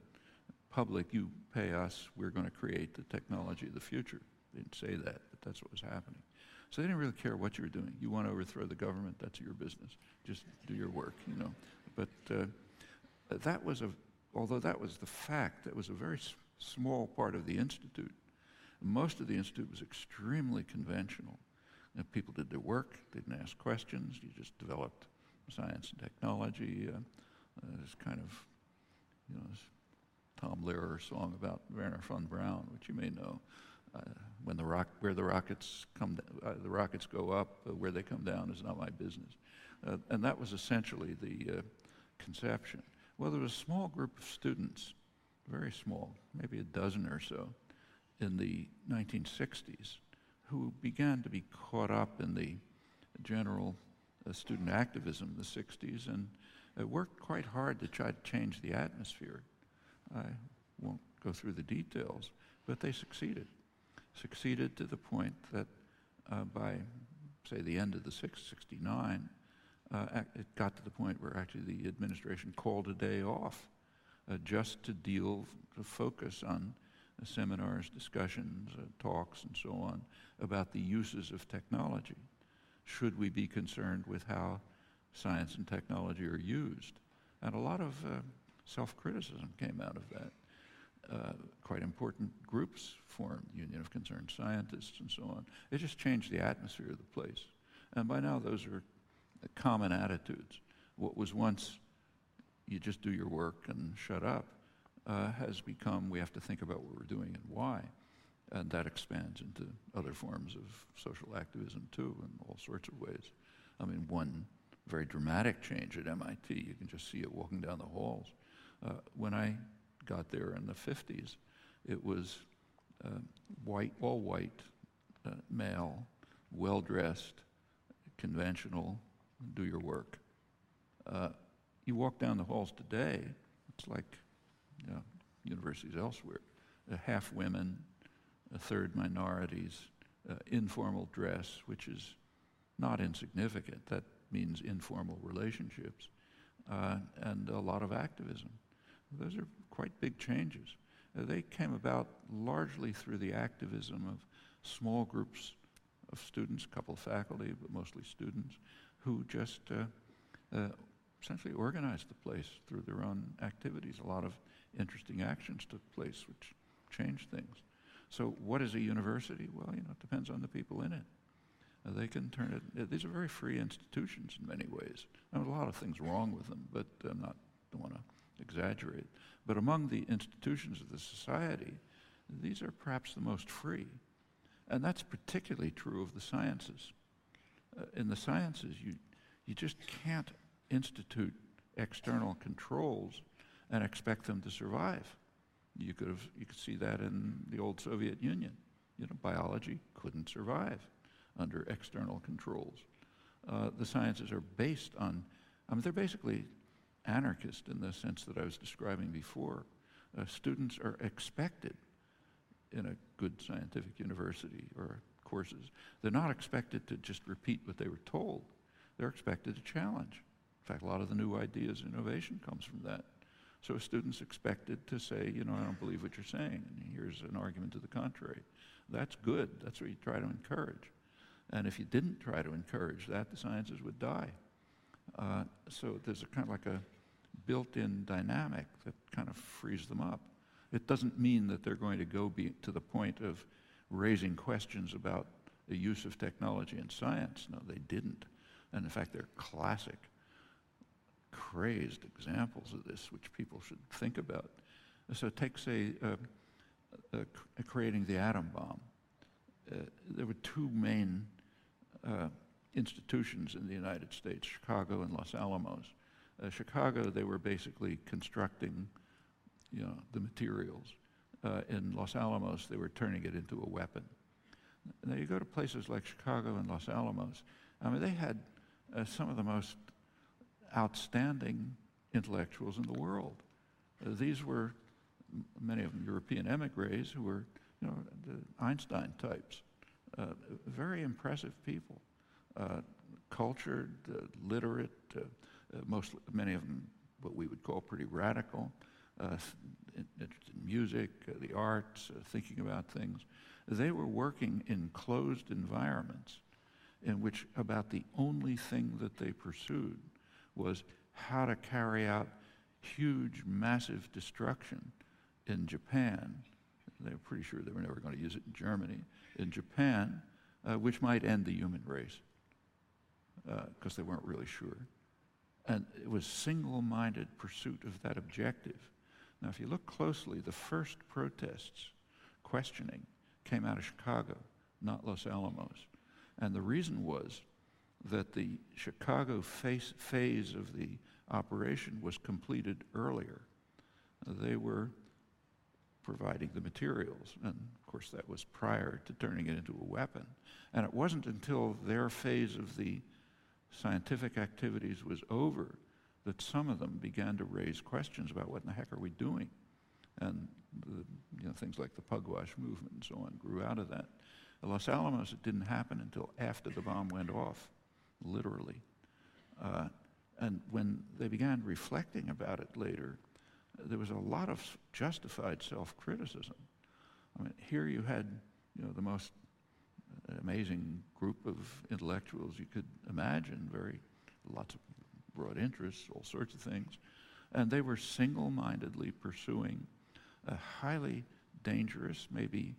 public, you pay us, we're going to create the technology of the future. They didn't say that, but that's what was happening. So they didn't really care what you were doing. You want to overthrow the government, that's your business. Just do your work, you know. But uh, that was a, although that was the fact, that was a very small part of the Institute. Most of the Institute was extremely conventional. You know, people did their work, they didn't ask questions, you just developed science and technology. Uh, uh, kind of, you know, Tom Lehrer song about Wernher von Braun, which you may know. Uh, when the rock, where the rockets come, uh, the rockets go up, uh, where they come down is not my business. Uh, and that was essentially the conception. Well, there was a small group of students, very small, maybe a dozen or so, in the 1960s, who began to be caught up in the general uh, student activism in the 60s and worked quite hard to try to change the atmosphere. I won't go through the details, but they succeeded. Succeeded to the point that uh, by, say, the end of the 669, uh, it got to the point where actually the administration called a day off uh, just to deal, to focus on uh, seminars, discussions, uh, talks, and so on about the uses of technology. Should we be concerned with how science and technology are used? And a lot of uh, self-criticism came out of that. Uh, quite important groups formed, Union of Concerned Scientists and so on. It just changed the atmosphere of the place. And by now those are common attitudes. What was once you just do your work and shut up uh, has become we have to think about what we're doing and why. And that expands into other forms of social activism too, in all sorts of ways. I mean, one very dramatic change at MIT, you can just see it walking down the halls. Uh, when I got there in the 50s, it was uh, white, all white, uh, male, well dressed, conventional, do your work. Uh, you walk down the halls today, it's like know, universities elsewhere. half women, a third minorities, uh, informal dress, which is not insignificant. That means informal relationships, uh, and a lot of activism. Those are quite big changes. Uh, they came about largely through the activism of small groups of students, a couple of faculty, but mostly students, who just uh, uh, essentially organized the place through their own activities. A lot of interesting actions took place which changed things. So what is a university? Well, you know, it depends on the people in it. Uh, they can turn it, these are very free institutions in many ways. There's a lot of things wrong with them, but I'm not, don't want to exaggerate. But among the institutions of the society, these are perhaps the most free. And that's particularly true of the sciences. Uh, in the sciences, you, you just can't institute external controls and expect them to survive. You could, have, you could see that in the old Soviet Union. You know, biology couldn't survive under external controls. Uh, the sciences are based on, I mean, they're basically anarchist in the sense that I was describing before. Uh, students are expected in a good scientific university or courses, they're not expected to just repeat what they were told. They're expected to challenge. In fact, a lot of the new ideas, and innovation comes from that. So a student's expected to say, you know, I don't believe what you're saying, and here's an argument to the contrary. That's good. That's what you try to encourage. And if you didn't try to encourage that, the sciences would die. Uh, so there's a kind of like a built-in dynamic that kind of frees them up. It doesn't mean that they're going to go be to the point of raising questions about the use of technology in science. No, they didn't. And in fact, they're classic, crazed examples of this, which people should think about. So take, say, uh, uh, creating the atom bomb. Uh, there were two main uh, institutions in the United States, Chicago and Los Alamos. Uh, Chicago, they were basically constructing you know, the materials. Uh, in Los Alamos, they were turning it into a weapon. Now you go to places like Chicago and Los Alamos, I mean, they had some of the most outstanding intellectuals in the world. Uh, these were many of them European emigres who were, you know, the Einstein types. Uh, very impressive people, uh, cultured, uh, literate, uh, uh, most, many of them what we would call pretty radical, interested in music, the arts, thinking about things. They were working in closed environments in which about the only thing that they pursued was how to carry out huge, massive destruction in Japan. They were pretty sure they were never going to use it in Germany. In Japan, uh, which might end the human race, because they weren't really sure. And it was single-minded pursuit of that objective. Now, if you look closely, the first protests, questioning, came out of Chicago, not Los Alamos. And the reason was that the Chicago face, phase of the operation was completed earlier. They were providing the materials, and of course that was prior to turning it into a weapon. And it wasn't until their phase of the scientific activities was over that some of them began to raise questions about what in the heck are we doing? And the, you know, things like the pugwash movement and so on grew out of that. At Los Alamos, it didn't happen until after the bomb went off, literally. Uh, and when they began reflecting about it later, there was a lot of justified self-criticism. I mean, here you had, you know, the most amazing group of intellectuals you could imagine, very lots of broad interests, all sorts of things, and they were single-mindedly pursuing a highly dangerous, maybe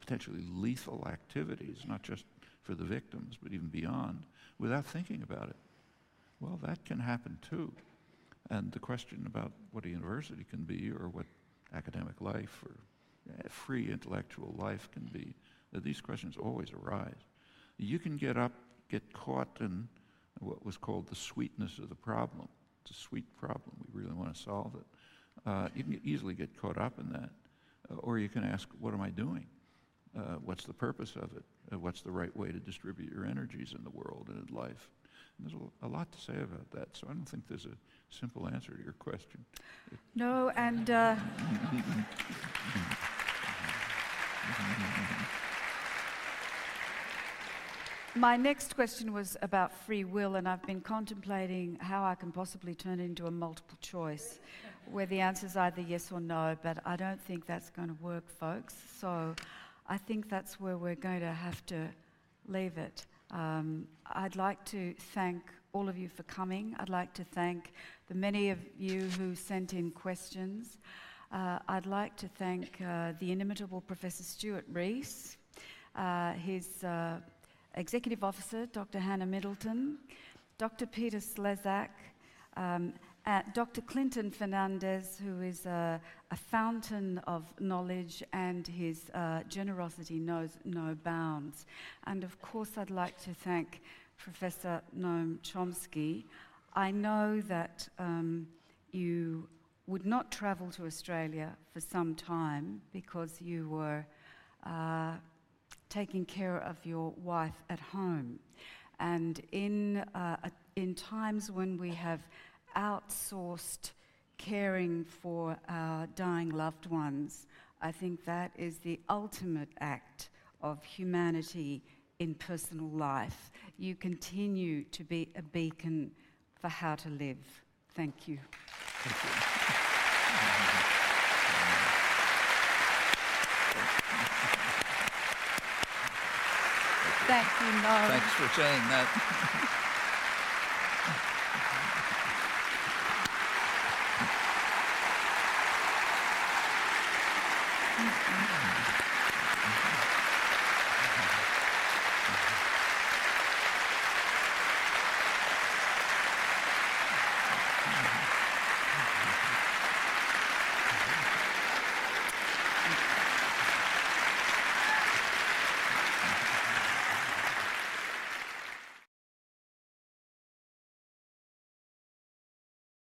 potentially lethal activities, not just for the victims, but even beyond, without thinking about it. Well, that can happen too. And the question about what a university can be or what academic life or free intellectual life can be, these questions always arise. You can get up, get caught in what was called the sweetness of the problem. It's a sweet problem. We really want to solve it. Uh, you can easily get caught up in that. Uh, or you can ask, what am I doing? Uh, what's the purpose of it? Uh, what's the right way to distribute your energies in the world and in life? And there's a, lot to say about that, so I don't think there's a simple answer to your question. No, and. Uh, My next question was about free will, and I've been contemplating how I can possibly turn it into a multiple choice where the answer is either yes or no, but I don't think that's going to work, folks. So I think that's where we're going to have to leave it. Um, I'd like to thank all of you for coming. I'd like to thank the many of you who sent in questions. Uh, I'd like to thank uh, the inimitable Professor Stuart Rees, uh, his uh, executive officer, Dr. Hannah Middleton, Dr. Peter Slezak, um, uh, Dr. Clinton Fernandes, who is a, a, fountain of knowledge and his uh, generosity knows no bounds. And of course, I'd like to thank Professor Noam Chomsky. I know that um, you would not travel to Australia for some time because you were uh, taking care of your wife at home. And in, uh, in times when we have outsourced caring for our dying loved ones, I think that is the ultimate act of humanity in personal life. You continue to be a beacon for how to live. Thank you. Thank you. Thank you. Thanks for saying that.